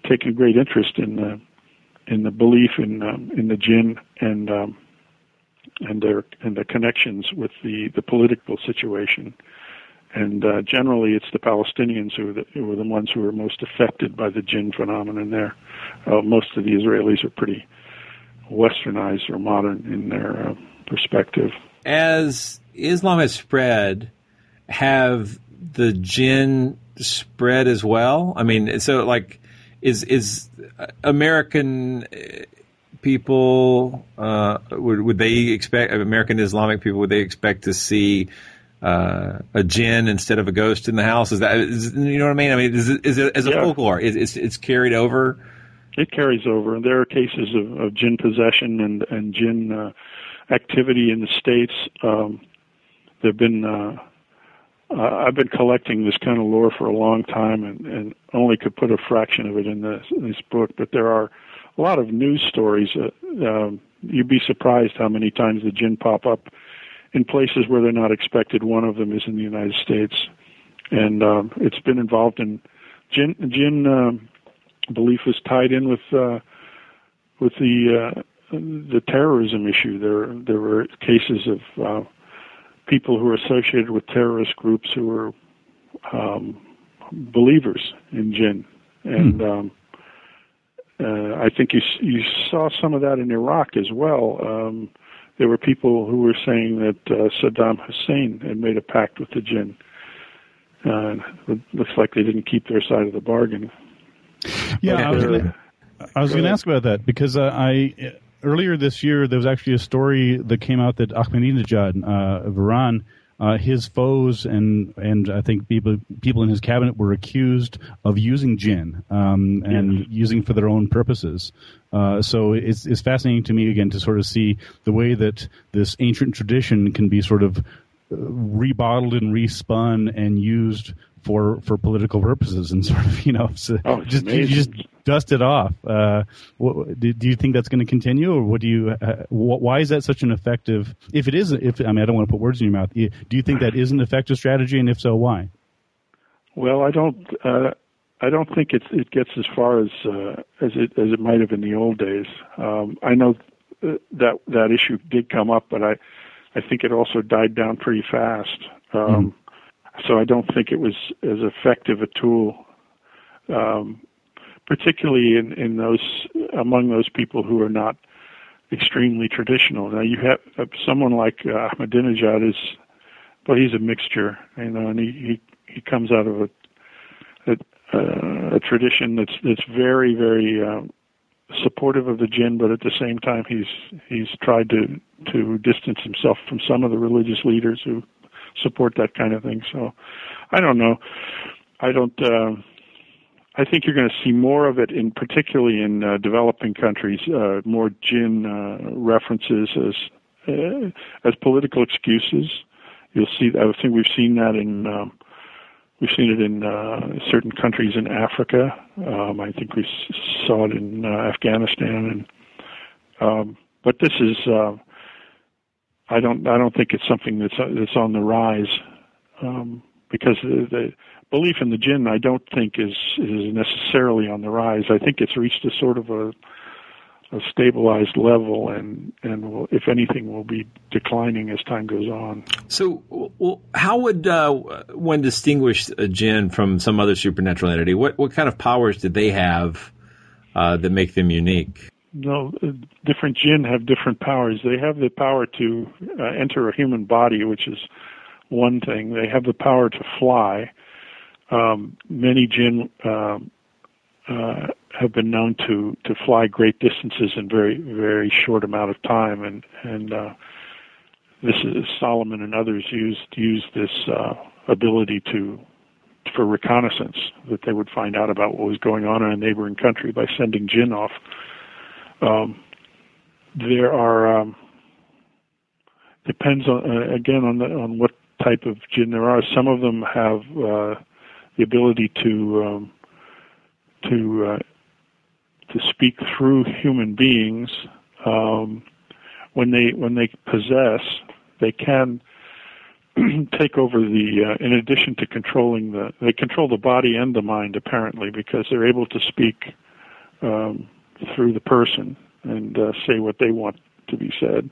taken great interest in the in the belief in um, in the jinn and um, and their and the connections with the the political situation. And uh, generally, it's the Palestinians who are the, who are the ones who are most affected by the jinn phenomenon. There, uh, most of the Israelis are pretty westernized or modern in their uh, perspective. As Islam has spread, have the jinn spread as well? I mean, so like, is is American uh, people uh, would would they expect American Islamic people would they expect to see uh, a jinn instead of a ghost in the house? Is that is, you know what I mean? I mean, is it, is it as a Yeah. folklore? Is it's, it's carried over? It carries over, and there are cases of, of jinn possession and and jinn uh, activity in the states. Um, there've been uh, uh, I've been collecting this kind of lore for a long time, and, and only could put a fraction of it in this, in this book. But there are a lot of news stories. Uh, um, you'd be surprised how many times the jinn pop up in places where they're not expected. One of them is in the United States, and um, it's been involved in jinn. Jinn um, belief is tied in with uh, with the uh, the terrorism issue. There there were cases of uh, people who were associated with terrorist groups who were um, believers in jinn, and um, uh, I think you you saw some of that in Iraq as well. Um, there were people who were saying that uh, Saddam Hussein had made a pact with the jinn. Uh, it looks like they didn't keep their side of the bargain. Yeah, I was But, gonna, I was going to ask about that because uh, I earlier this year there was actually a story that came out that Ahmadinejad uh, of Iran, uh, his foes and and I think people people in his cabinet were accused of using jinn um, and using for their own purposes. Uh, so it's it's fascinating to me again to sort of see the way that this ancient tradition can be sort of uh, rebottled and respun and used for for political purposes and sort of you know so Oh, just you just dust it off. Uh, what, do, do you think that's going to continue, or what do you? Uh, wh- why is that such an effective? If it is, if I mean, I don't want to put words in your mouth. Do you think that is an effective strategy, and if so, why? Well, I don't. Uh, I don't think it's, it gets as far as uh, as it as it might have in the old days. Um, I know uh, that that issue did come up, but I I think it also died down pretty fast. Um, So I don't think it was as effective a tool, um, particularly in in those among those people who are not extremely traditional. Now you have uh, someone like uh, Ahmadinejad is, well, he's a mixture, you know, and he he, he comes out of a a, uh, a tradition that's that's very very um, supportive of the jinn, but at the same time he's he's tried to to distance himself from some of the religious leaders who support that kind of thing. So I don't know. I don't. Uh, I think you're going to see more of it, in particularly in uh, developing countries, uh, more jinn uh, references as uh, as political excuses. You'll see. I think we've seen that in. Um, We've seen it in uh, certain countries in Africa. Um, I think we saw it in uh, Afghanistan, and um, but this is. Uh, I don't. I don't think it's something that's that's on the rise um, because the, the belief in the jinn. I don't think is is necessarily on the rise. I think it's reached a sort of a a stabilized level, and and will, if anything, will be declining as time goes on. So, well, how would uh, one distinguish a jinn from some other supernatural entity? What what kind of powers did they have uh, that make them unique? No, uh, different jinn have different powers. They have the power to uh, enter a human body, which is one thing. They have the power to fly. Um, many jinn um, uh, have been known to to fly great distances in very very short amount of time, and and uh, this is Solomon and others used used this uh, ability to for reconnaissance that they would find out about what was going on in a neighboring country by sending jinn off. Um, there are um, depends on uh, again on the, on what type of jinn there are. Some of them have uh, the ability to um, to uh, to speak through human beings. Um, when they when they possess, they can take over the. Uh, in addition to controlling the, they control the body and the mind apparently because they're able to speak um, through the person and uh, say what they want to be said.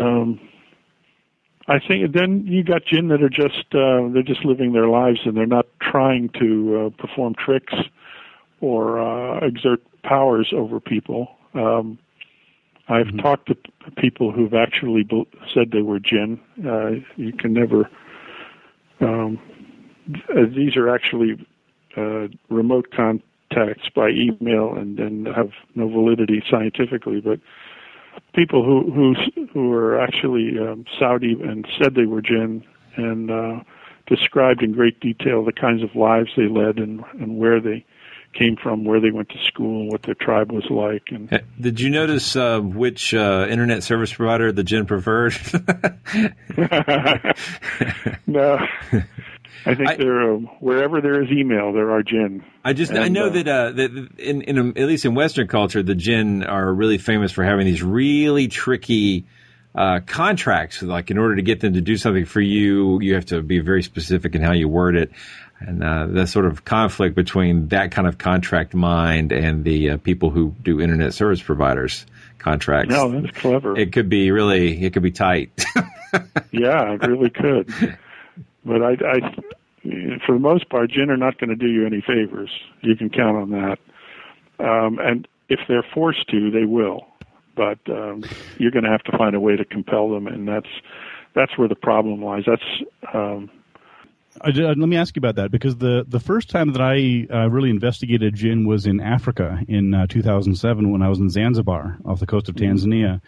Um, I think then you got jinn that are just uh, they're just living their lives and they're not trying to uh, perform tricks or uh, exert powers over people. Um, I've mm-hmm. talked to people who've actually be- said they were jinn. Uh, you can never. Um, th- these are actually uh, remote contacts by email and, and have no validity scientifically, but people who who who are actually um, Saudi and said they were jinn and uh, described in great detail the kinds of lives they led and and where they came from, where they went to school, and what their tribe was like. And did you notice uh, which uh, internet service provider the jinn preferred? no. I think I, there, um, wherever there is email, there are jinn. I just and, I know uh, that uh, that in, in at least in Western culture, the jinn are really famous for having these really tricky uh, contracts. Like in order to get them to do something for you, you have to be very specific in how you word it. And uh, the sort of conflict between that kind of contract mind and the uh, people who do internet service providers contracts. No, that's clever. It could be really, it could be tight. yeah, it really could. But I, I, for the most part, jinn are not going to do you any favors. You can count on that. Um, and if they're forced to, they will. But um, you're going to have to find a way to compel them, and that's that's where the problem lies. That's um, uh, let me ask you about that because the, the first time that I uh, really investigated jinn was in Africa in uh, 2007 when I was in Zanzibar off the coast of mm-hmm. Tanzania,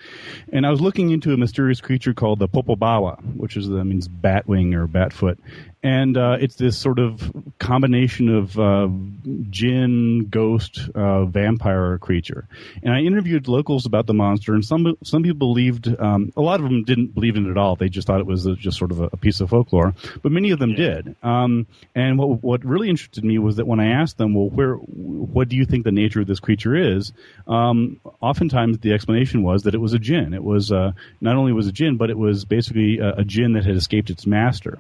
and I was looking into a mysterious creature called the popobawa, which is that means batwing or batfoot, and uh, it's this sort of combination of uh, jinn, ghost, uh, vampire creature. And I interviewed locals about the monster, and some some people believed. Um, a lot of them didn't believe in it at all. They just thought it was a, just sort of a, a, piece of folklore. But many of them yeah. did. Um, and what what really interested me was that when I asked them, well, where what do you think the nature of this creature is? Um, oftentimes the explanation was that it was a jinn. It was uh, not only was a jinn, but it was basically a, a jinn that had escaped its master.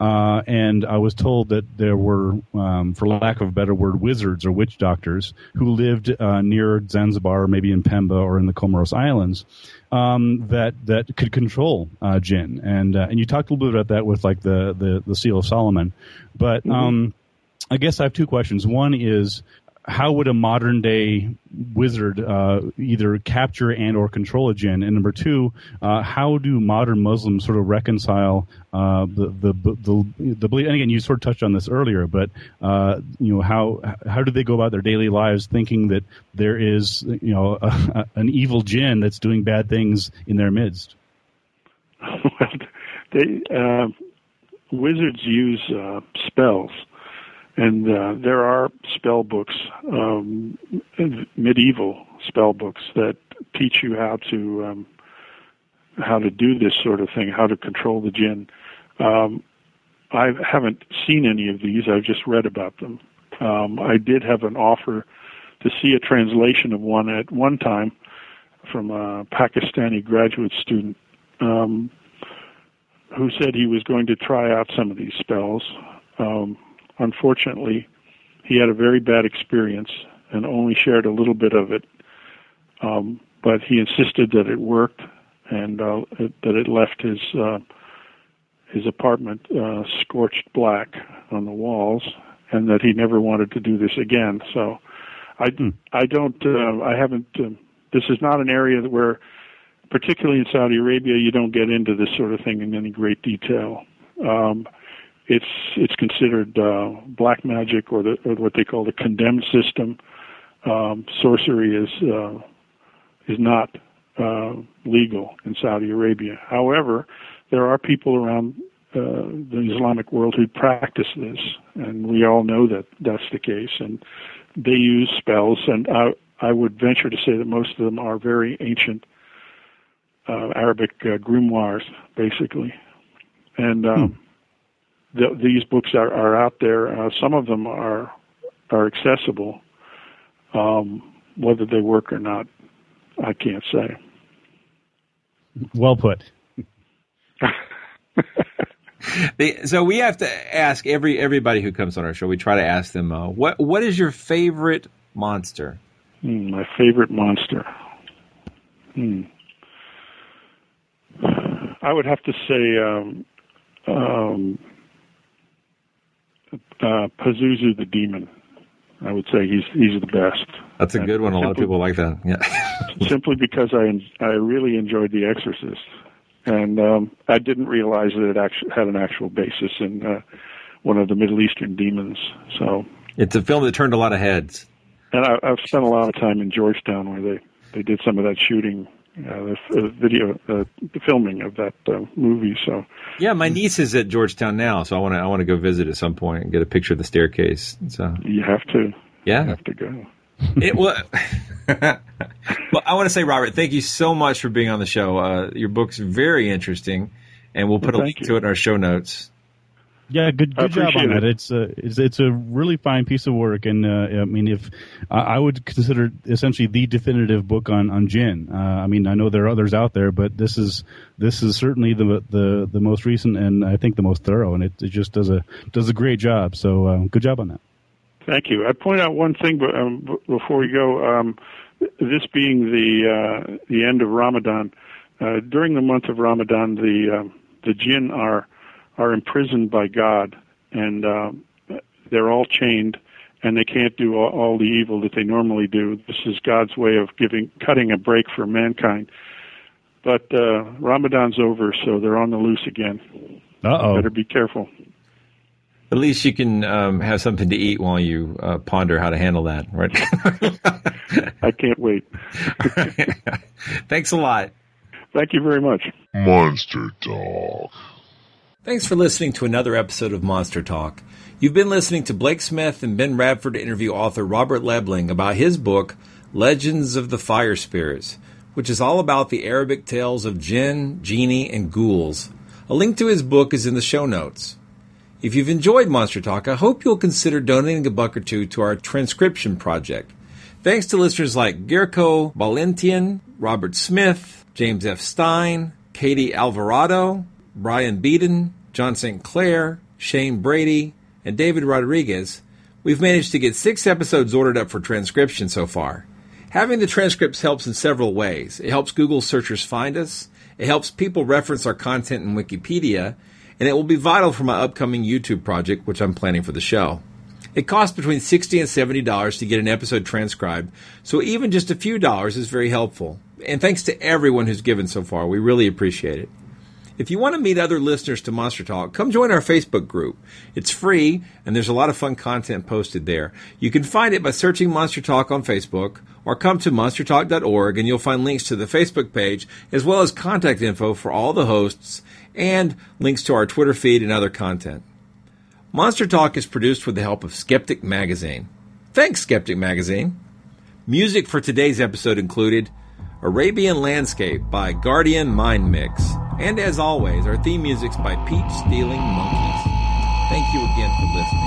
Uh, and I was told that there were, um, for lack of a better word, wizards or witch doctors who lived uh, near Zanzibar, maybe in Pemba or in the Comoros Islands, um, that that could control uh, jinn. And uh, and you talked a little bit about that with like the the, the Seal of Solomon, but. Mm-hmm. Um, I guess I have two questions. One is how would a modern day wizard uh, either capture and or control a jinn? And number two, uh, how do modern Muslims sort of reconcile uh, the, the the the belief? And again, you sort of touched on this earlier, but uh, you know how how do they go about their daily lives thinking that there is you know a, a, an evil jinn that's doing bad things in their midst? they uh, wizards use uh, spells and uh, there are spell books, um, medieval spell books that teach you how to um, how to do this sort of thing, how to control the jinn. Um, I haven't seen any of these. I've just read about them. Um, I did have an offer to see a translation of one at one time from a Pakistani graduate student um, who said he was going to try out some of these spells. Um, unfortunately, he had a very bad experience and only shared a little bit of it. Um, but he insisted that it worked and uh, it, that it left his uh, his apartment uh, scorched black on the walls, and that he never wanted to do this again. So, I mm. I don't uh, I haven't. Uh, this is not an area where particularly in Saudi Arabia, you don't get into this sort of thing in any great detail. Um, it's it's considered uh, black magic or, the, or what they call the condemned system. Um, sorcery is uh, is not uh, legal in Saudi Arabia. However, there are people around uh, the Islamic world who practice this, and we all know that that's the case. And they use spells, and I, I would venture to say that most of them are very ancient uh, Arabic uh, grimoires, basically. And um, hmm. The, these books are, are out there. Uh, some of them are are accessible. Um, whether they work or not, I can't say. Well put. so we have to ask every everybody who comes on our show. We try to ask them, uh, what what is your favorite monster? Mm, my favorite monster. Hmm. I would have to say um, um, uh, Pazuzu the demon. I would say he's he's the best. That's a good one. A lot of people like that. Yeah. simply because I I really enjoyed The Exorcist, and um, I didn't realize that it actually had an actual basis in uh, one of the Middle Eastern demons. So it's a film that turned a lot of heads. And I, I've spent a lot of time in Georgetown where they they did some of that shooting uh, the, the video, uh, the filming of that uh, movie. So yeah, my niece is at Georgetown now, so I want to I want to go visit at some point and get a picture of the staircase. So you have to, yeah, you have to go. it well, well, I want to say, Robert, thank you so much for being on the show. Uh, your book's very interesting, and we'll put well, a link you. to it in our show notes. Yeah, good good job on that. It's a it's, it's a really fine piece of work, and uh, I mean, if uh, I would consider essentially the definitive book on on jinn. Uh, I mean, I know there are others out there, but this is this is certainly the the the most recent, and I think the most thorough, and it, it just does a does a great job. So, um, good job on that. Thank you. I'd point out one thing, but um, before we go, um, this being the uh, the end of Ramadan, uh, during the month of Ramadan, the um, the jinn are are imprisoned by God, and uh, they're all chained, and they can't do all, all the evil that they normally do. This is God's way of giving, cutting a break for mankind. But uh, Ramadan's over, so they're on the loose again. Uh oh. Better be careful. At least you can um, have something to eat while you uh, ponder how to handle that, right? I can't wait. Thanks a lot. Thank you very much. Monster Talk. Thanks for listening to another episode of Monster Talk. You've been listening to Blake Smith and Ben Radford interview author Robert Lebling about his book, Legends of the Fire Spirits, which is all about the Arabic tales of jinn, genie, and ghouls. A link to his book is in the show notes. If you've enjoyed Monster Talk, I hope you'll consider donating a buck or two to our transcription project. Thanks to listeners like Girko Valentian, Robert Smith, James F. Stein, Katie Alvarado, Brian Beaton, John St. Clair, Shane Brady, and David Rodriguez, we've managed to get six episodes ordered up for transcription so far. Having the transcripts helps in several ways. It helps Google searchers find us, it helps people reference our content in Wikipedia, and it will be vital for my upcoming YouTube project, which I'm planning for the show. It costs between 60 and $70 to get an episode transcribed, so even just a few dollars is very helpful. And thanks to everyone who's given so far. We really appreciate it. If you want to meet other listeners to Monster Talk, come join our Facebook group. It's free, and there's a lot of fun content posted there. You can find it by searching Monster Talk on Facebook, or come to monstertalk.org, and you'll find links to the Facebook page, as well as contact info for all the hosts, and links to our Twitter feed and other content. Monster Talk is produced with the help of Skeptic Magazine. Thanks, Skeptic Magazine. Music for today's episode included Arabian Landscape by Guardian Mind Mix. And as always, our theme music's by Peach Stealing Monkeys. Thank you again for listening.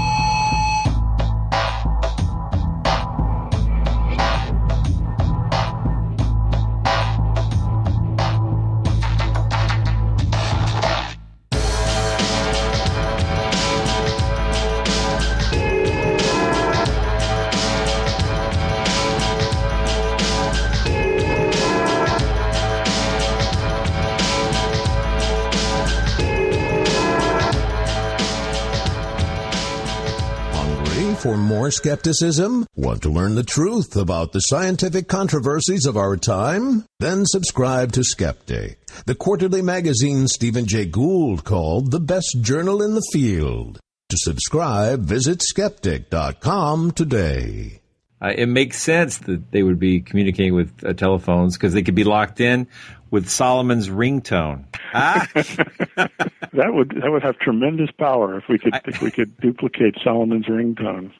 More skepticism? Want to learn the truth about the scientific controversies of our time? Then subscribe to Skeptic, the quarterly magazine Stephen Jay Gould called the best journal in the field. To subscribe, visit skeptic.com today. Uh, it makes sense that they would be communicating with uh, telephones because they could be locked in with Solomon's ringtone. Ah? that would that would have tremendous power if we could if we could duplicate Solomon's ringtone.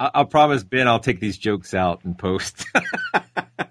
I- will promise Ben I'll take these jokes out and post.